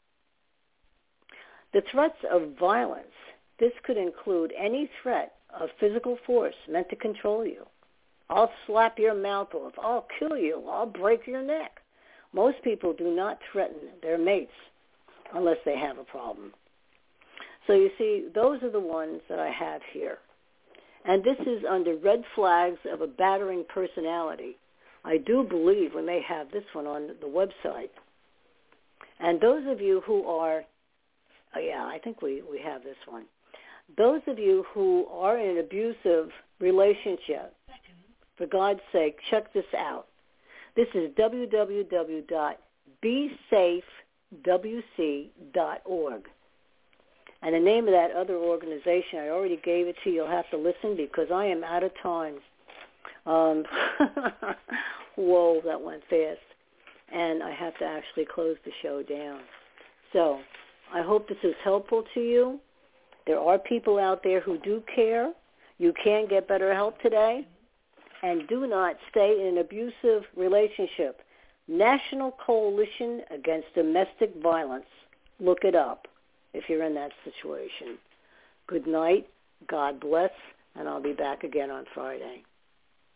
The threats of violence, this could include any threat of physical force meant to control you. I'll slap your mouth off. I'll kill you. I'll break your neck. Most people do not threaten their mates unless they have a problem. So you see, those are the ones that I have here. And this is under red flags of a battering personality. I do believe we may have this one on the website. And those of you who are, oh yeah, I think we, we have this one those of you who are in an abusive relationship, for God's sake, check this out. This is www.besafewc.org. And the name of that other organization, I already gave it to you. You'll have to listen because I am out of time. Um, whoa, that went fast. And I have to actually close the show down. So I hope this is helpful to you. There are people out there who do care. You can get better help today. And do not stay in an abusive relationship. National Coalition Against Domestic Violence. Look it up if you're in that situation. Good night. God bless. And I'll be back again on Friday.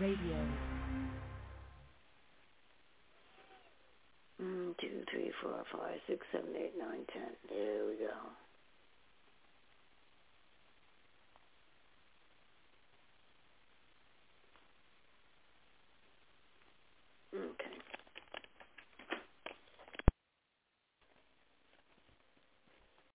Radio. Mm, dude. three, four, five, six, seven, eight, nine, ten. There we go.